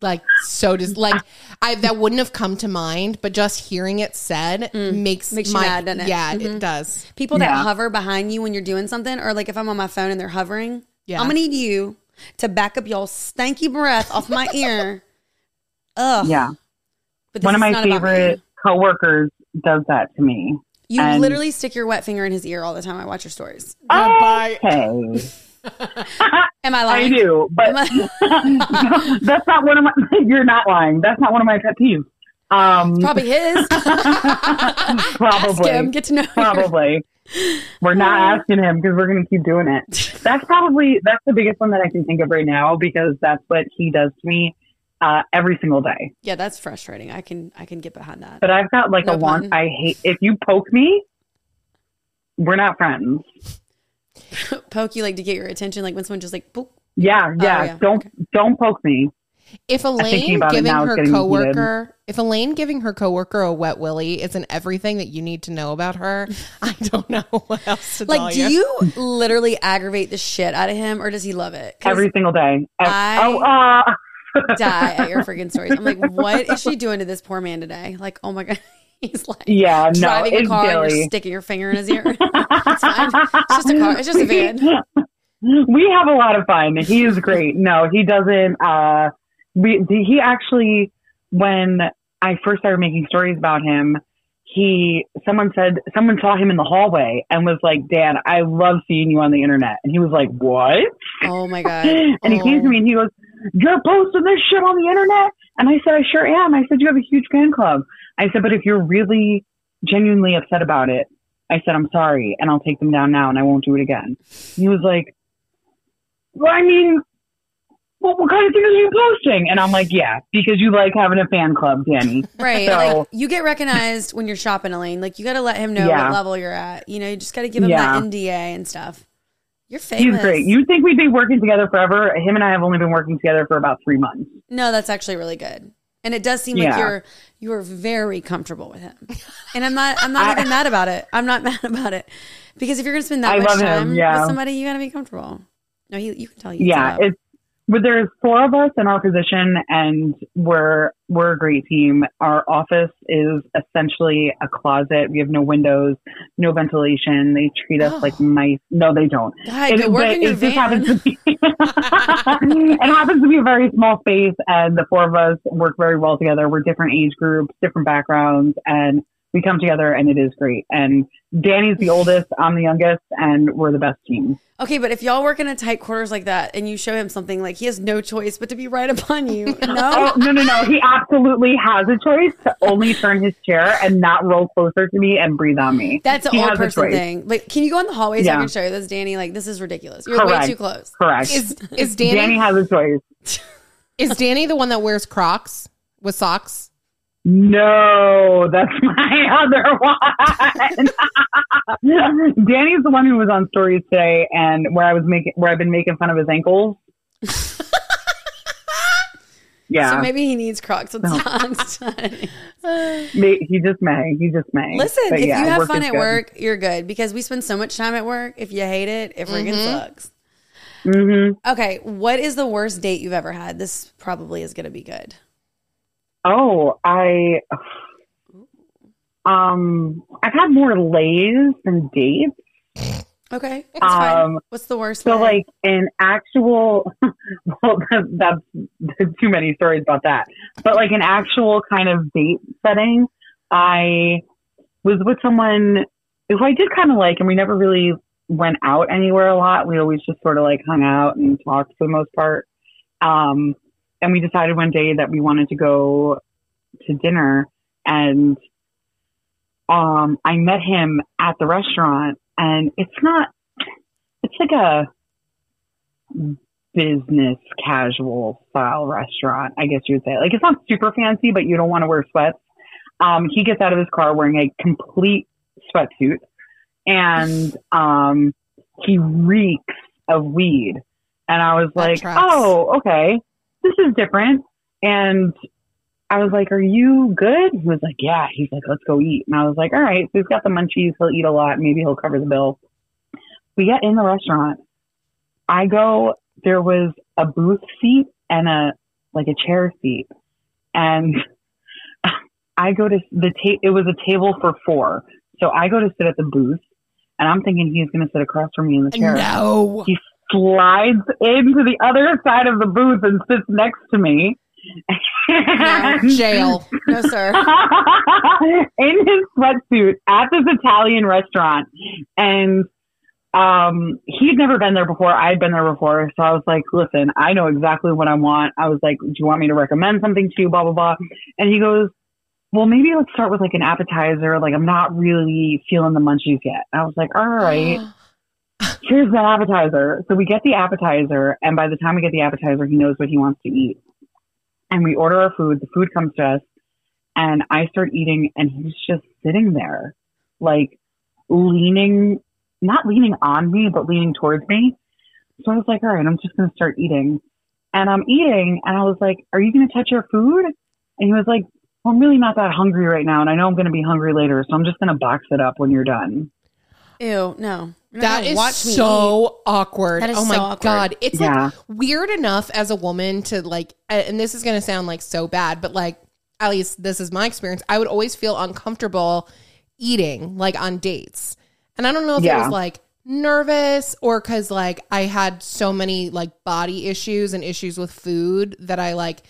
like so does like I that wouldn't have come to mind, but just hearing it said makes Mm. Makes you my mad, doesn't it? yeah, Mhm. it does. People that hover behind you when you're doing something, or like if I'm on my phone and they're hovering, Yeah. I'm gonna need you to back up y'all stanky breath off my ear. (laughs) Ugh. yeah, But one of my not about me. favorite coworkers does that to me. You and- literally stick your wet finger in his ear all the time. I watch your stories. Okay, (laughs) Am I (laughs) lying? I do, but I- (laughs) that's not one of my. (laughs) You're not lying. That's not one of my pet peeves. Um, Probably his. Probably. him. Get to know. Probably. We're not asking him because we're going to keep doing it. That's probably that's the biggest one that I can think of right now because that's what he does to me uh, every single day. Yeah, that's frustrating. I can I can get behind that. But I've got like No a want. I hate if you poke me. We're not friends. (laughs) Poke you like to get your attention, like when someone just like poke. Yeah, yeah. Oh, yeah, Don't okay. don't poke me. If Elaine giving now, her getting heated. coworker, if Elaine giving her coworker a wet willy isn't everything that you need to know about her, (laughs) I don't know what else to tell Like, do you literally aggravate the shit out of him, or does he love it? Every single day. Ev- I- oh, uh, die at your freaking stories. I'm like, what is she doing to this poor man today? Like, oh my god, (laughs) he's like yeah, no, driving a it's car and you're sticking your finger in his ear. (laughs) it's fine. It's just a car. It's just a van. (laughs) we have a lot of fun. He is great. No, he doesn't. Uh, we he actually when I first started making stories about him, he someone said someone saw him in the hallway and was like, "Dan, I love seeing you on the internet." And he was like, "What?" Oh my god. And he came to Oh. me and he goes, "You're posting this shit on the internet?" And I said, "I sure am." I said, "You have a huge fan club." I said, "But if you're really genuinely upset about it," I said, "I'm sorry, and I'll take them down now, and I won't do it again." He was like, well, I mean, well, what kind of things are you posting? And I'm like, yeah, because you like having a fan club, Danny. (laughs) Right. So- like you get recognized when you're shopping, Elaine. Like you got to let him know Yeah. what level you're at. You know, you just got to give him Yeah. that NDA and stuff. You're He's great. You think we'd be working together forever? Him and I have only been working together for about three months. no, that's actually really good. And it does seem like you're you're very comfortable with him. And I'm not I'm not (laughs) I- even mad about it. I'm not (laughs) mad about it. Because if you're gonna spend that I much love him, time yeah. with somebody, you gotta be comfortable. No, he, you can tell you. yeah, it's but there's four of us in our position, and we're we're a great team. Our office is essentially a closet. We have no windows, no ventilation. They treat us Oh. like mice. No, they don't. God, work but it just happens to be (laughs) it happens to be a very small space, and the four of us work very well together. We're different age groups, different backgrounds, and we come together, and it is great. And Danny's the oldest, I'm the youngest, and we're the best team. Okay, but if y'all work in a tight quarters like that and you show him something like he has no choice but to be right upon you. (laughs) Oh No. no no no! He absolutely has a choice to only turn his chair and not roll closer to me and breathe on me. That's an He old person thing. Like, can you go in the hallway so I can show you this, Danny? Like, this is ridiculous. You're Correct. way too close. Correct. Is is Danny, Danny has a choice. (laughs) is Danny the one that wears Crocs with socks? No, that's (laughs) my other one. (laughs) Danny's the one who was on stories today, and where I was making where I've been making fun of his ankles. (laughs) yeah, So maybe he needs Crocs with socks. May- he just may. He just may. Listen, But if yeah, you have fun at good. work, you're good because we spend so much time at work. If you hate it, it freaking Mm-hmm. sucks. hmm Okay, what is the worst date you've ever had? This probably is going to be good. Oh, I. Um, I've had more lays than dates. Okay. Um, What's the worst? So, way? like an actual, (laughs) well, that, that's too many stories about that. But like an actual kind of date setting, I was with someone who I did kind of like, and we never really went out anywhere a lot. We always just sort of like hung out and talked for the most part. Um, and we decided one day that we wanted to go to dinner, and um, I met him at the restaurant, and it's not it's like a business casual style restaurant, I guess you would say. Like it's not super fancy, but you don't want to wear sweats. Um, he gets out of his car wearing a complete sweatsuit and um, he reeks of weed. And I was That like, tracks. oh, okay, this is different. And I was like, are you good? He was like, yeah. He's like, let's go eat. And I was like, all right. So he's got the munchies. He'll eat a lot. Maybe he'll cover the bill. We get in the restaurant. I go, there was a booth seat and a, like a chair seat. And (laughs) I go to the table, it was a table for four. So I go to sit at the booth and I'm thinking he's going to sit across from me in the chair No. he slides into the other side of the booth and sits next to me. Jail. no, sir. (laughs) in his sweatsuit at this Italian restaurant. And um, he'd never been there before. I'd been there before. So I was like, listen, I know exactly what I want. I was like, do you want me to recommend something to you? Blah, blah, blah. And he goes, well, maybe let's start with like an appetizer. Like, I'm not really feeling the munchies yet. I was like, all right (gasps) here's the appetizer. So we get the appetizer, and by the time we get the appetizer, he knows what he wants to eat. And we order our food. The food comes to us, and I start eating, and he's just sitting there, like leaning, not leaning on me, but leaning towards me. So I was like, all right, I'm just going to start eating. And I'm eating, and I was like, are you going to touch your food? And he was like, well, I'm really not that hungry right now, and I know I'm going to be hungry later, so I'm just going to box it up when you're done. Ew, no. You're not That gonna is watch me so awkward. That is oh my so awkward. god, it's Yeah. like weird enough as a woman to like, and this is going to sound like so bad, but like at least this is my experience. I would always feel uncomfortable eating like on dates, and I don't know if it was like nervous or because like I had so many like body issues and issues with food that I like.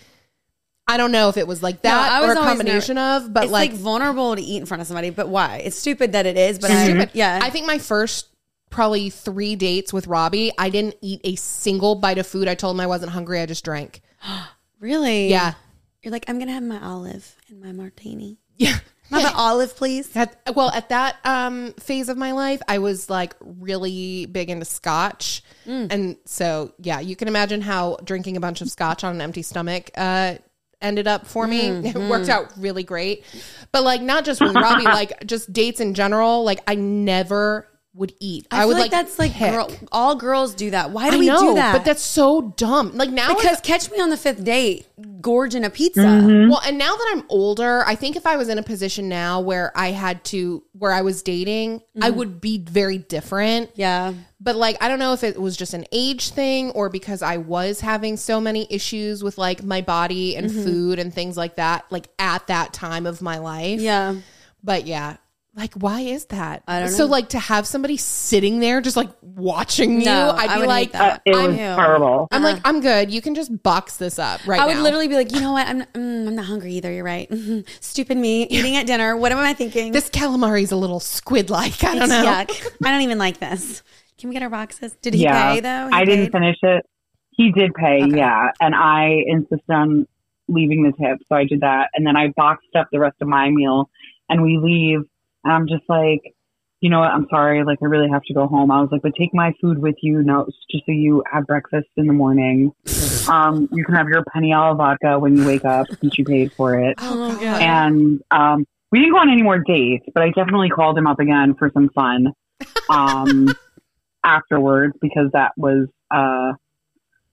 I don't know if it was like that I was or a always combination of, but it's like, like, vulnerable to eat in front of somebody, but why? It's stupid that it is, but I, stupid. yeah. I think my first probably three dates with Robbie, I didn't eat a single bite of food. I told him I wasn't hungry. I just drank. (gasps) really? Yeah. You're like, I'm gonna have my olive and my martini. Yeah. Have an (laughs) olive, please. At, well, at that um, phase of my life, I was like really big into scotch. And so, yeah, you can imagine how drinking a bunch of scotch on an empty stomach uh, ended up for me. (laughs) It worked out really great. But like, not just with Robbie, (laughs) like just dates in general, like I never would eat. I, would feel like, that's like girl, all girls do that. Why do I we know, do that? but that's so dumb. Like now, because catch me on the fifth date, gorging a pizza. Mm-hmm. Well, and now that I'm older, I think if I was in a position now where I had to, where I was dating, I mm-hmm. would be very different. Yeah. But like, I don't know if it was just an age thing or because I was having so many issues with like my body and mm-hmm. food and things like that, like at that time of my life. Yeah. But yeah. Like, why is that? I don't So, like, to have somebody sitting there just like watching you, No, I'd I be would like, that. Uh, it I'm- horrible. I'm like, I'm good. You can just box this up right I would now. literally be like, you know what? I'm mm, I'm not hungry either. You're right. Mhm. (laughs) Stupid me eating at dinner. What am I thinking? this calamari's a little squid like. I don't It's know. yuck. (laughs) I don't even like this. Can we get our boxes? Did he yeah, pay though? He I didn't paid? finish it. He did pay, Okay. yeah, and I insisted on leaving the tip, so I did that, and then I boxed up the rest of my meal, and we leave, and I'm just like, you know what? I'm sorry, like I really have to go home. I was like, but take my food with you, no, just so you have breakfast in the morning. (laughs) Um, you can have your penne alla vodka when you wake up since you paid for it. Oh, God. God. and um, we didn't go on any more dates, but I definitely called him up again for some fun (laughs) um, afterwards because that was uh,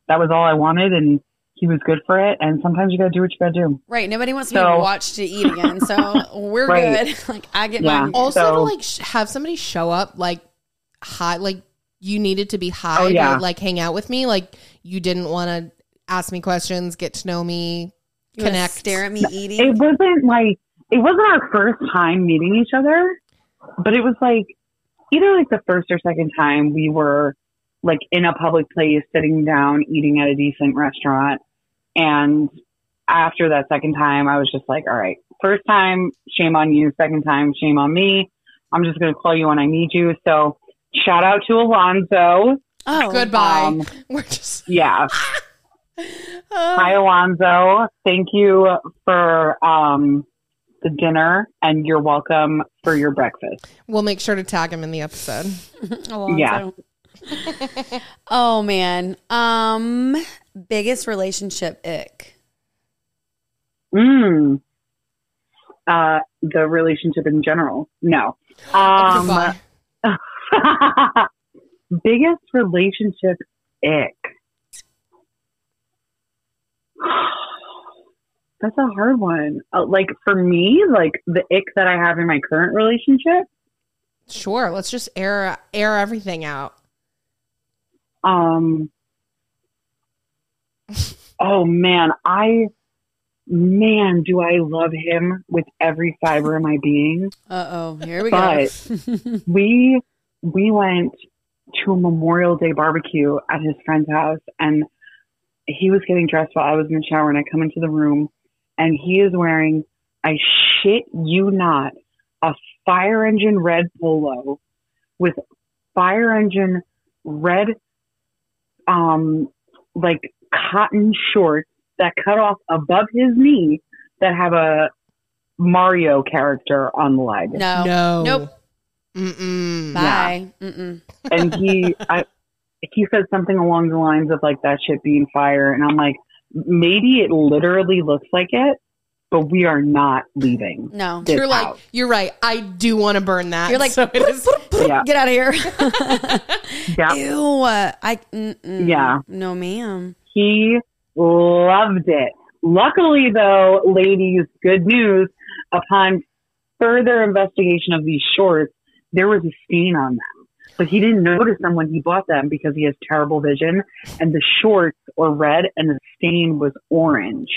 that was all I wanted, and he was good for it. And sometimes you gotta do what you gotta do. Right. Nobody wants me to watch to eat again, so (laughs) we're Right. good. (laughs) Like I get Yeah. mine. Also, So- to like sh- have somebody show up like high, like you needed to be high Oh, yeah. to like hang out with me. Like you didn't want to ask me questions, get to know me, You connect. Stare at me eating. It wasn't like it wasn't our first time meeting each other, but it was like either like the first or second time we were like in a public place, sitting down, eating at a decent restaurant. And after that second time, I was just like, all right, first time, shame on you. Second time, shame on me. I'm just going to call you when I need you. So shout out to Alonzo. Oh, Goodbye. Um, (laughs) We're just Yeah. uh, (laughs) Hi, Alonzo. Thank you for um, the dinner, and you're welcome for your breakfast. we'll make sure to tag him in the episode. (laughs) Alonzo. Yeah. oh man. Um biggest relationship ick. Mm. Uh, the relationship in general. No. Um, (laughs) biggest relationship ick. (sighs) That's a hard one. Uh, like for me, like the ick that I have in my current relationship, Sure, let's just air air everything out. um, oh man, I, man, do I love him with every fiber of my being. Uh oh. Here we But- go. (laughs) we we went to a Memorial Day barbecue at his friend's house, and he was getting dressed while I was in the shower, and I come into the room, and he is wearing, I shit you not, a fire engine red polo with fire engine red, um, like cotton shorts that cut off above his knee that have a Mario character on the leg. no. no. Nope. Mm-mm. Bye. Mm-mm. and he (laughs) I he said something along the lines of like that shit being fire and I'm like maybe it literally looks like it but we are not leaving No. You're like, house. you're right. I do want to burn that. You're like, so it is. Yeah. get out of here. (laughs) (laughs) yeah Ew. I mm-mm. Yeah. No, ma'am. He loved it luckily though ladies good news upon further investigation of these shorts there was a stain on them but he didn't notice them when he bought them because he has terrible vision and the shorts were red and the stain was orange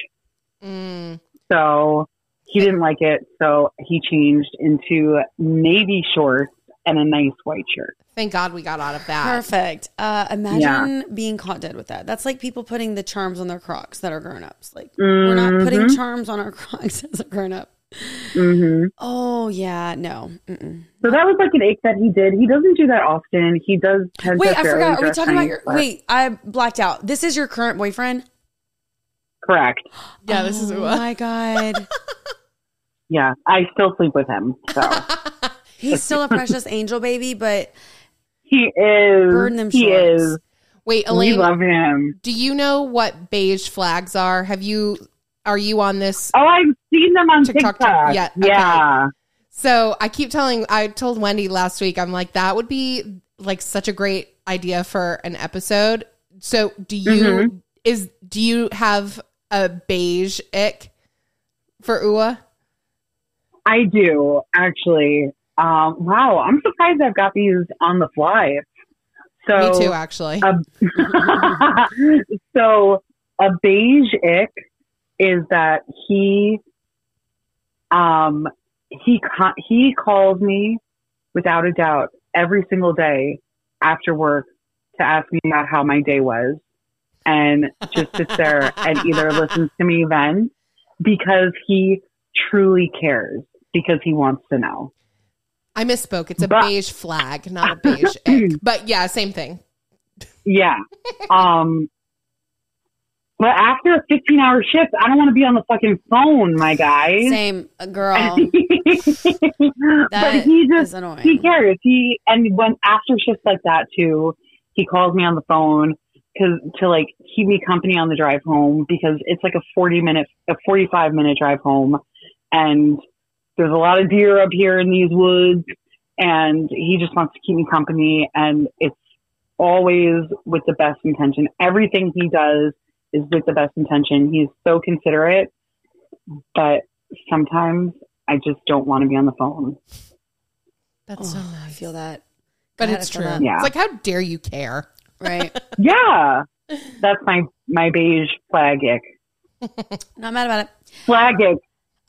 Mm. So he didn't like it. So he changed into navy shorts and a nice white shirt. Thank God we got out of that. Perfect. Uh, imagine being caught dead with that. That's like people putting the charms on their Crocs that are grown ups. Like we're not putting charms on our (laughs) Crocs as a grown up. hmm Oh yeah, no. Mm-mm. So that was like an ache that he did. He doesn't do that often. He does tend Wait, to I forgot. Are we talking about your? but- Wait, I blacked out. This is your current boyfriend. Correct. (gasps) Yeah, this is Oh my god. (laughs) yeah, I still sleep with him. So (laughs) He's still a precious angel baby, but he is. burn them he shorts. is. Wait, Elaine. We love him. do you know what beige flags are? Have you are you on this? Oh, I've seen them on TikTok, TikTok. yeah, okay. yeah. So I keep telling I told Wendy last week, I'm like, that would be like such a great idea for an episode. So do you Mhm. is do you have a beige ick for Ua? I do actually. Um, wow, I'm surprised I've got these on the fly. So Me too, actually. a, (laughs) so a beige ick is that he um he he calls me without a doubt every single day after work to ask me about how my day was and just sits there and either listens to me then because he truly cares because he wants to know. I misspoke. It's a But- beige flag, not a beige (coughs) egg. But yeah, same thing. Yeah. (laughs) Um, but after a 15 hour shift, I don't want to be on the fucking phone, my guy. same uh, girl. (laughs) but That he is just, annoying. he cares. He, and when after shifts like that too, he calls me on the phone cause, to like keep me company on the drive home because it's like a 40 minute, a 45 minute drive home. And there's a lot of deer up here in these woods and he just wants to keep me company and it's always with the best intention. Everything he does is with the best intention. He's so considerate, but sometimes I just don't want to be on the phone. That's so Oh, I feel that. But God, it's true. that. Yeah. It's like, how dare you care? Right. (laughs) Yeah. That's my, my beige flag ick. Not mad about it. Flag ick.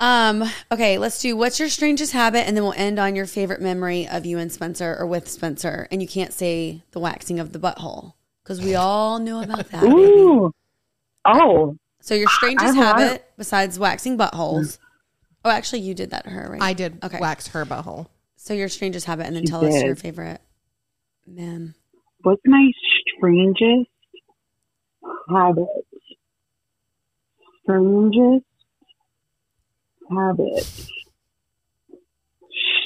Um, okay, let's do what's your strangest habit and then we'll end on your favorite memory of you and Spencer or with Spencer. And you can't say the waxing of the butthole. Because we all know about that. Ooh. Oh, So your strangest I have a lot habit besides waxing buttholes. Oh, actually you did that to her, right? I did Okay. wax her butthole. So your strangest habit and then She tell us your favorite man. what's my strangest habit? Strangest habit.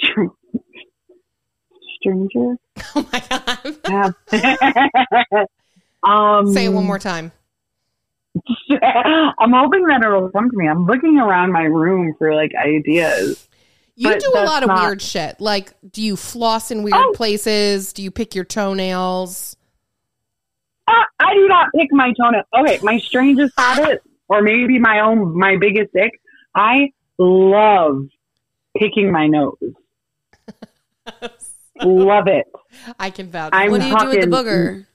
Str- Stranger (laughs) Oh my god. (laughs) (laughs) um, Say it one more time. I'm hoping that it'll come to me. I'm looking around my room for like ideas. You do a lot of not- weird shit. Like, do you floss in weird Oh. places? Do you pick your toenails? Uh, I do not pick my toenail. Okay, my strangest habit, or maybe my own, my biggest ick. I love picking my nose. (laughs) love it. I can vouch. I'm what do you do with the booger?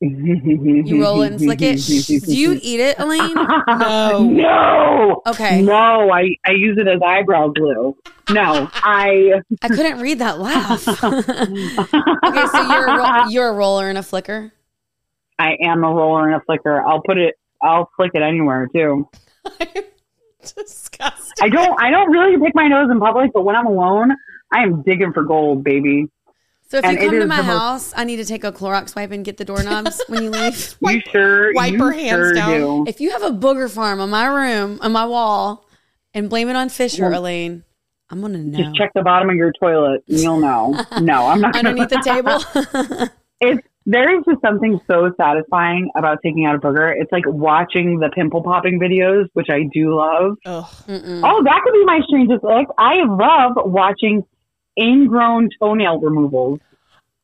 you roll it and flick it. Do you (laughs) eat it, Elaine? No. No. Okay. No, I, I use it as eyebrow glue. No, I. (laughs) I couldn't read that laugh. okay, so you're a ro- you're a roller and a flicker. I am a roller and a flicker. I'll put it. I'll flick it anywhere too. (laughs) Disgusting. I don't. I don't really pick my nose in public, but when I'm alone, I am digging for gold, baby. So if And you come to my the most- house, I need to take a Clorox wipe and get the doorknobs when you leave. (laughs) you Wipe- sure? (laughs) wipe you her hands sure down. Do. If you have a booger farm on my room, on my wall, and blame it on Fisher, Well, Elaine, I'm gonna know. Just check the bottom of your toilet, and you'll know. no, I'm not. gonna- Underneath the table. It's there is just something so satisfying about taking out a booger. It's like watching the pimple popping videos, which I do love. Ugh. Oh, that could be my strangest ick. I love watching ingrown toenail removals.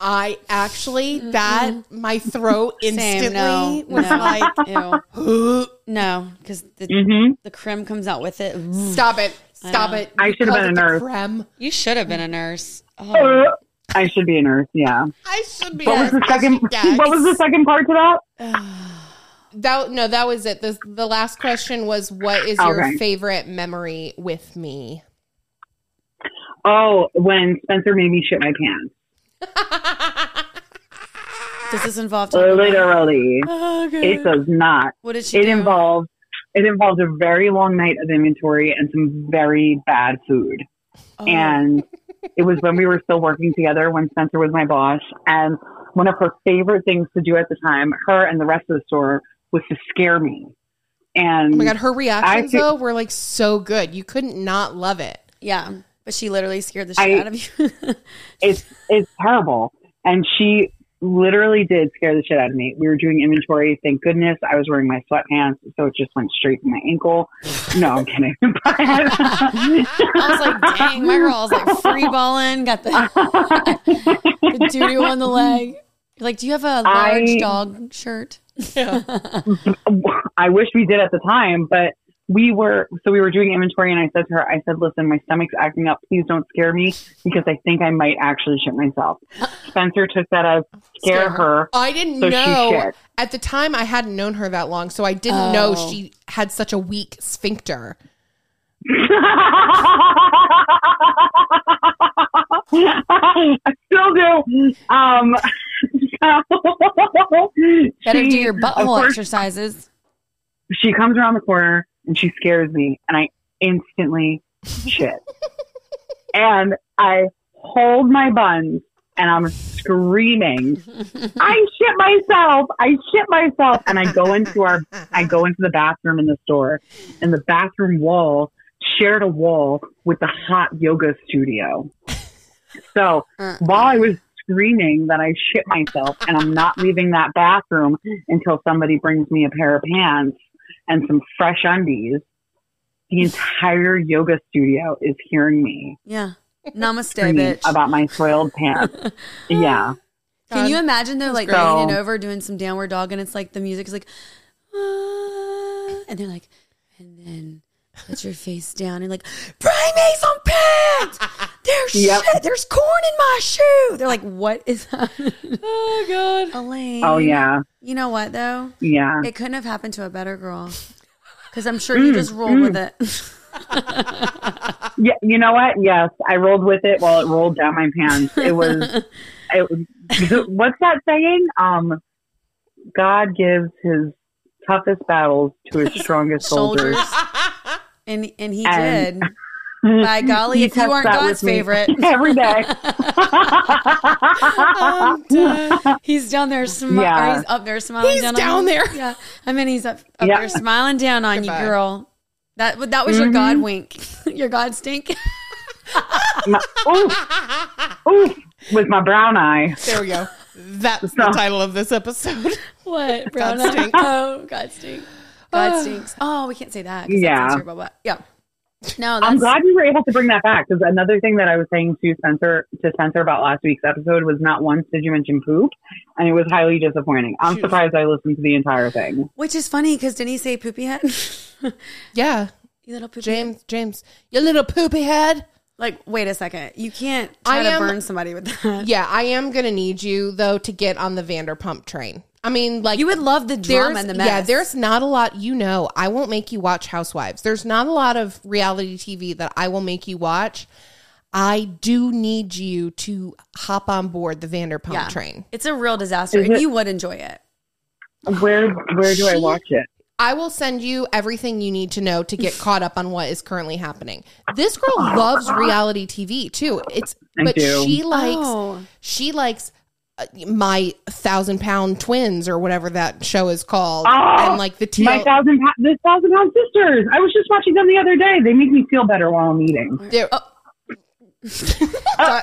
I actually that my throat (laughs) Same, instantly no, was no. like, (laughs) Ew. (gasps) no, because the hmm the creme comes out with it. stop it, stop know. it. I You should have called been a it the nurse. Creme. You should have been a nurse. Oh. I should be a nurse. Yeah. I should be. What was a the second? gags. What was the second part to that? (sighs) That no, that was it. The the last question was, "What is your Okay. favorite memory with me?" Oh, when Spencer made me shit my pants. Does this involve talking about- Literally, Okay. it does not. What did she It do? involves it involves a very long night of inventory and some very bad food. Oh. And it was when we were still working together when Spencer was my boss. And one of her favorite things to do at the time, her and the rest of the store, was to scare me. And Oh my god, her reactions thi- though were like so good. You couldn't not love it. Yeah. But she literally scared the shit I- out of you. (laughs) it's it's terrible. And she literally did scare the shit out of me. We were doing inventory. Thank goodness I was wearing my sweatpants, so it just went straight to my ankle. No, I'm kidding. (laughs) (laughs) I was like, dang, my girl was like free balling, got the, the doo doo on the leg. You're like, do you have a large I- dog shirt? (laughs) I wish we did at the time, but we were so we were doing inventory and I said to her, I said, Listen, my stomach's acting up. Please don't scare me because I think I might actually shit myself. (gasps) Spencer took that as scare Scare her. I didn't So she know shit. at the time. I hadn't known her that long, so I didn't know Oh. she had such a weak sphincter. I (laughs) still do. Um, (laughs) so Better do your butthole course, exercises. She comes around the corner and she scares me, and I instantly shit. (laughs) and I hold my buns and I'm screaming. I shit myself. I shit myself. And I go into our, I go into the bathroom in the store and the bathroom wall shared a wall with the hot yoga studio. So Uh, while I was screaming that I shit myself and I'm not leaving that bathroom until somebody brings me a pair of pants and some fresh undies, the entire yoga studio is hearing me yeah. (laughs) Namaste, bitch. about my soiled pants. (laughs) Yeah. Can you imagine though, like great. leaning over doing some downward dog, and it's like the music's like, "Ah," and they're like, and then put your face down and like, bring me some pants. There's (laughs) Yep. shit. There's corn in my shoe. They're like, what is (laughs) that? Oh god. Elaine. Oh yeah. You know what though? Yeah. It couldn't have happened to a better girl. Because I'm sure you just rolled with it. (laughs) Yeah, you know what? Yes, I rolled with it while it rolled down my pants. It was, it was what's that saying? Um, God gives his toughest battles to his strongest soldiers. Soldiers. And and he And- did. (laughs) By golly, He if you aren't God's with me favorite. (laughs) every day. (laughs) He's down there smiling. Yeah. He's up there smiling. He's down, down on you. there. Yeah. I mean, he's up, up Yeah. there smiling down on Goodbye. you, girl. That that was your Mm-hmm. God wink. your God stink. My- oof, oof, with my brown eye. There we go. That's the title of this episode. what? Brown God eye? stink. Oh, God stink. God (sighs) stinks. Oh, we can't say that. 'cause Yeah. That's censorable, but yeah. No, that's I'm glad you were able to bring that back because another thing that I was saying to Spencer to Spencer about last week's episode was not once did you mention poop, and it was highly disappointing. I'm Shoot. surprised I listened to the entire thing. which is funny because didn't he say poopy head? (laughs) Yeah. you little poopy head. James, James, you little poopy head. Like, wait a second. You can't try I to am- burn somebody with that. Yeah, I am gonna need you though to get on the Vanderpump train. I mean, like You would love the there's drama and the mess. yeah, there's not a lot. You know, I won't make you watch Housewives. There's not a lot of reality TV that I will make you watch. I do need you to hop on board the Vanderpump Yeah. train. It's a real disaster, Is and it- you would enjoy it. Where where do I watch it? I will send you everything you need to know to get caught up on what is currently happening. This girl loves reality TV too. It's I but do. she likes Oh. she likes my thousand pound twins or whatever that show is called, Oh, and like the TL. My thousand pound, the thousand pound sisters. I was just watching them the other day. They make me feel better while I'm eating. they're- oh. (laughs) Oh.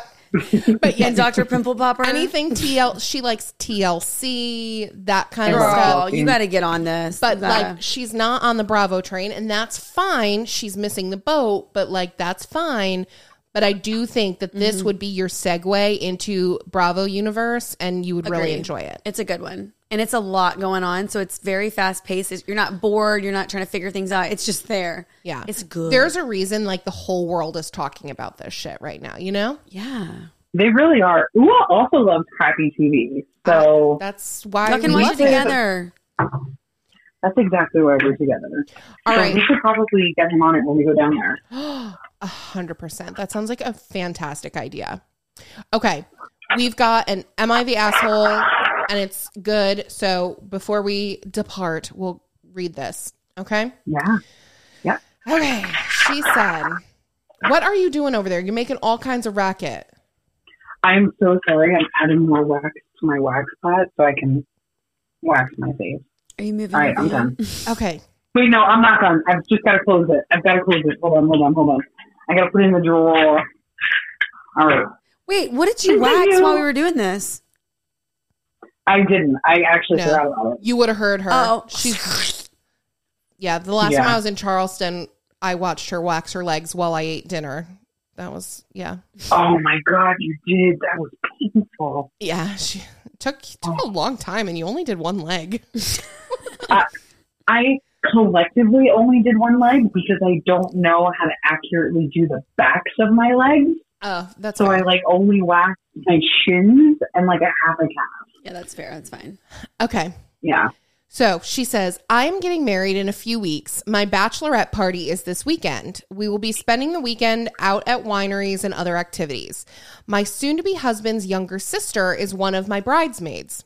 but yeah, Dr. Pimple Popper. anything TL. She likes TLC, that kind of Girl. stuff. You got to get on this. But You gotta- like she's not on the Bravo train, and that's fine. She's missing the boat, but like that's fine. But I do think that Mm-hmm. this would be your segue into Bravo universe, and you would really enjoy it. it's a good one. And it's a lot going on. So it's very fast paced. You're not bored. You're not trying to figure things out. It's just there. Yeah, It's good. There's a reason like the whole world is talking about this shit right now. You know, yeah. They really are. Ua also loves crappy TV, so that's why Y'all can we watch it love together. That's exactly why we're together. All so right. we should probably get him on it when we go down there. (gasps) A hundred percent. That sounds like a fantastic idea. Okay. We've got an Am I the Asshole? And it's good. So before we depart, we'll read this. Okay. Yeah. Yeah. Okay. She said, What are you doing over there? You're making all kinds of racket. I'm so sorry. I'm adding more wax to my wax pot so I can wax my face. Are you moving? All right, I'm van? done. Okay. Wait, no, I'm not done. I've just got to close it. I've got to close it. Hold on, hold on, hold on. I got to put it in the drawer. All right. Wait, what did you wax you. while we were doing this? I didn't. I actually No. forgot about it. You would have heard her. Oh. She's yeah. The last Yeah. time I was in Charleston, I watched her wax her legs while I ate dinner. That was yeah, Oh my god, you did. That was painful. yeah. She took took a long time, and you only did one leg. (laughs) I collectively only did one leg because I don't know how to accurately do the backs of my legs. Oh, that's So I like only waxed my shins and like a half a calf. Yeah, that's fair. That's fine. okay. Yeah. So she says, I'm getting married in a few weeks. My bachelorette party is this weekend. We will be spending the weekend out at wineries and other activities. My soon to be husband's younger sister is one of my bridesmaids.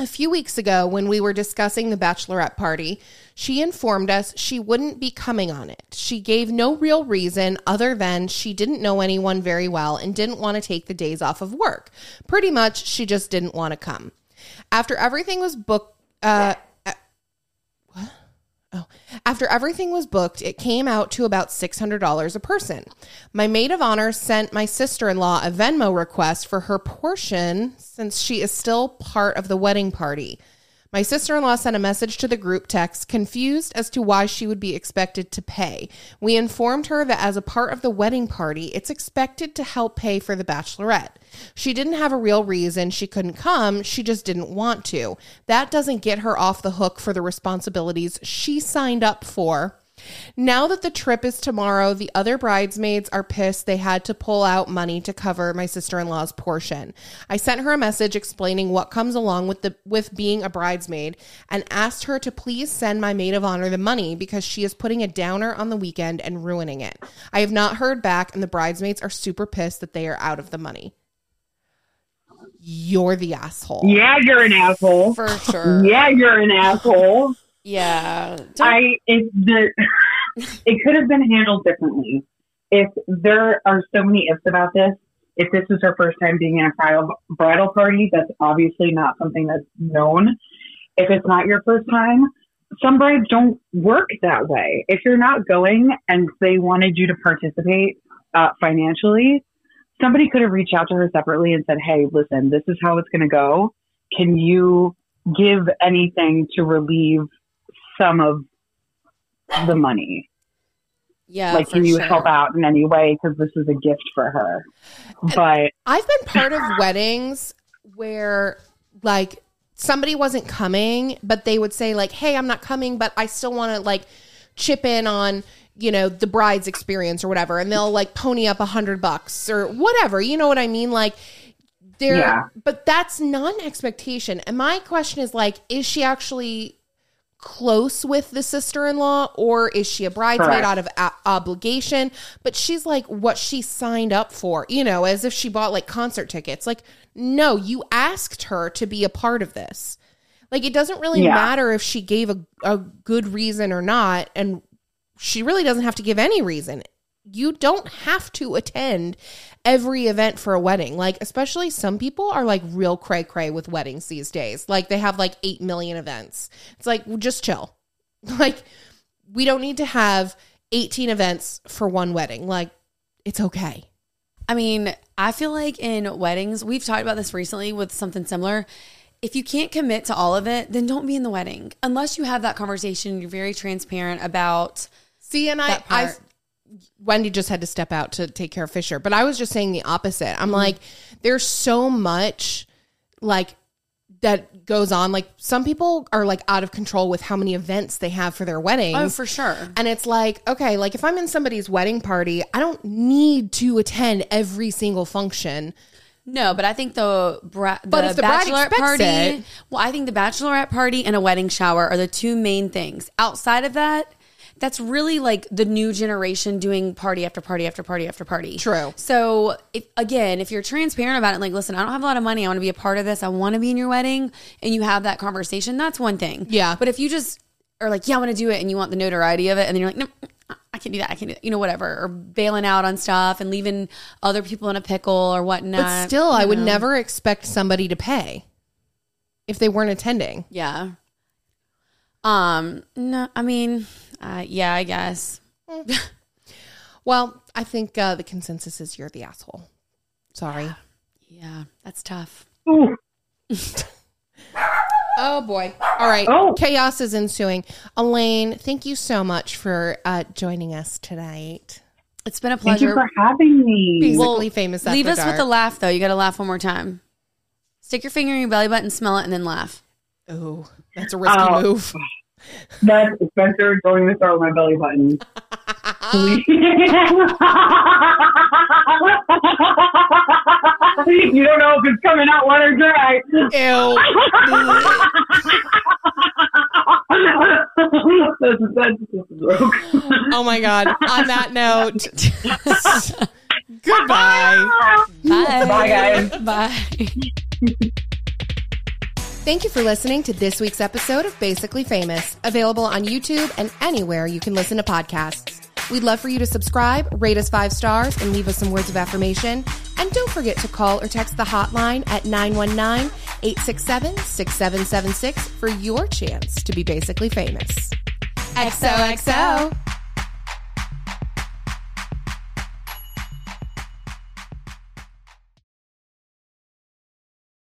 A few weeks ago, when we were discussing the bachelorette party, she informed us she wouldn't be coming on it. She gave no real reason other than she didn't know anyone very well and didn't want to take the days off of work. Pretty much, she just didn't want to come. After everything was booked, uh? Oh, after everything was booked, it came out to about $600 a person. My maid of honor sent my sister in law a Venmo request for her portion since she is still part of the wedding party. My sister in law sent a message to the group text, confused as to why she would be expected to pay. We informed her that as a part of the wedding party, it's expected to help pay for the bachelorette. She didn't have a real reason she couldn't come, she just didn't want to. That doesn't get her off the hook for the responsibilities she signed up for. Now that the trip is tomorrow, the other bridesmaids are pissed they had to pull out money to cover my sister-in-law's portion. I sent her a message explaining what comes along with the with being a bridesmaid and asked her to please send my maid of honor the money because she is putting a downer on the weekend and ruining it. I have not heard back and the bridesmaids are super pissed that they are out of the money. You're the asshole. Yeah, you're an asshole. For sure. Yeah, you're an asshole. Yeah. Don't- I it the it could have been handled differently. If there are so many ifs about this, if this is her first time being in a bridal bridal party, that's obviously not something that's known. If it's not your first time, some brides don't work that way. If you're not going and they wanted you to participate uh, financially, somebody could have reached out to her separately and said, "Hey, listen, this is how it's going to go. Can you give anything to relieve some of the money? yeah. like, can you sure. help out in any way? Because this is a gift for her." But I've been part of weddings where like somebody wasn't coming, but they would say like, "Hey, I'm not coming, but I still want to like chip in on." You know the bride's experience or whatever, and they'll like pony up a hundred bucks or whatever. You know what I mean? Like, there. Yeah. But that's not an expectation. And my question is like, is she actually close with the sister-in-law or is she a bridesmaid Correct. out of a- obligation but she's like what she signed up for you know as if she bought like concert tickets like no you asked her to be a part of this like it doesn't really Yeah. matter if she gave a, a good reason or not and she really doesn't have to give any reason you don't have to attend every event for a wedding. Like, especially some people are like real cray cray with weddings these days. Like, they have like 8 million events. It's like, just chill. (laughs) Like, we don't need to have 18 events for one wedding. Like, it's okay. I mean, I feel like in weddings, we've talked about this recently with something similar. If you can't commit to all of it, then don't be in the wedding. Unless you have that conversation, you're very transparent about See, and I, I. Wendy just had to step out to take care of Fisher, but I was just saying the opposite. Mm-hmm. I'm like, there's so much like that goes on. Like, some people are like out of control with how many events they have for their weddings. Oh, for sure. And it's like, okay, like if I'm in somebody's wedding party, I don't need to attend every single function. No, but I think the bra- But if the bride bachelorette expects party. it- Well, I think the bachelorette party and a wedding shower are the two main things. Outside of that, that's really like the new generation doing party after party after party after party. True. So, if, again, if you're transparent about it, like, listen, I don't have a lot of money. I want to be a part of this. I want to be in your wedding, and you have that conversation. That's one thing. Yeah. But if you just are like, yeah, I want to do it, and you want the notoriety of it, and then you're like, no. I can't do that. I can't do that. You know, whatever. Or bailing out on stuff and leaving other people in a pickle or whatnot. But still, I would know. never expect somebody to pay if they weren't attending. Yeah. Um, no, I mean, uh, yeah, I guess. (laughs) Well, I think uh, the consensus is you're the asshole. Sorry. (sighs) Yeah, that's tough. (laughs) Oh boy. All right. Oh. Chaos is ensuing. Elaine, thank you so much for uh, joining us tonight. It's been a pleasure. Thank you for having me. Basically famous. Leave After us with a laugh, though. You got to laugh one more time. Stick your finger in your belly button, smell it, and then laugh. Ooh, that's a risky Oh. move. (laughs) That's Spencer going to start with my belly button. Please. (laughs) you don't know if it's coming out wet or dry. Ew. (laughs) that's, that's just a joke. Oh my god. On that note, goodbye. Bye. Bye, guys. Bye. Thank you for listening to this week's episode of Basically Famous, available on YouTube and anywhere you can listen to podcasts. We'd love for you to subscribe, rate us five stars, and leave us some words of affirmation. And don't forget to call or text the hotline at 919 867 6776 for your chance to be basically famous. XOXO.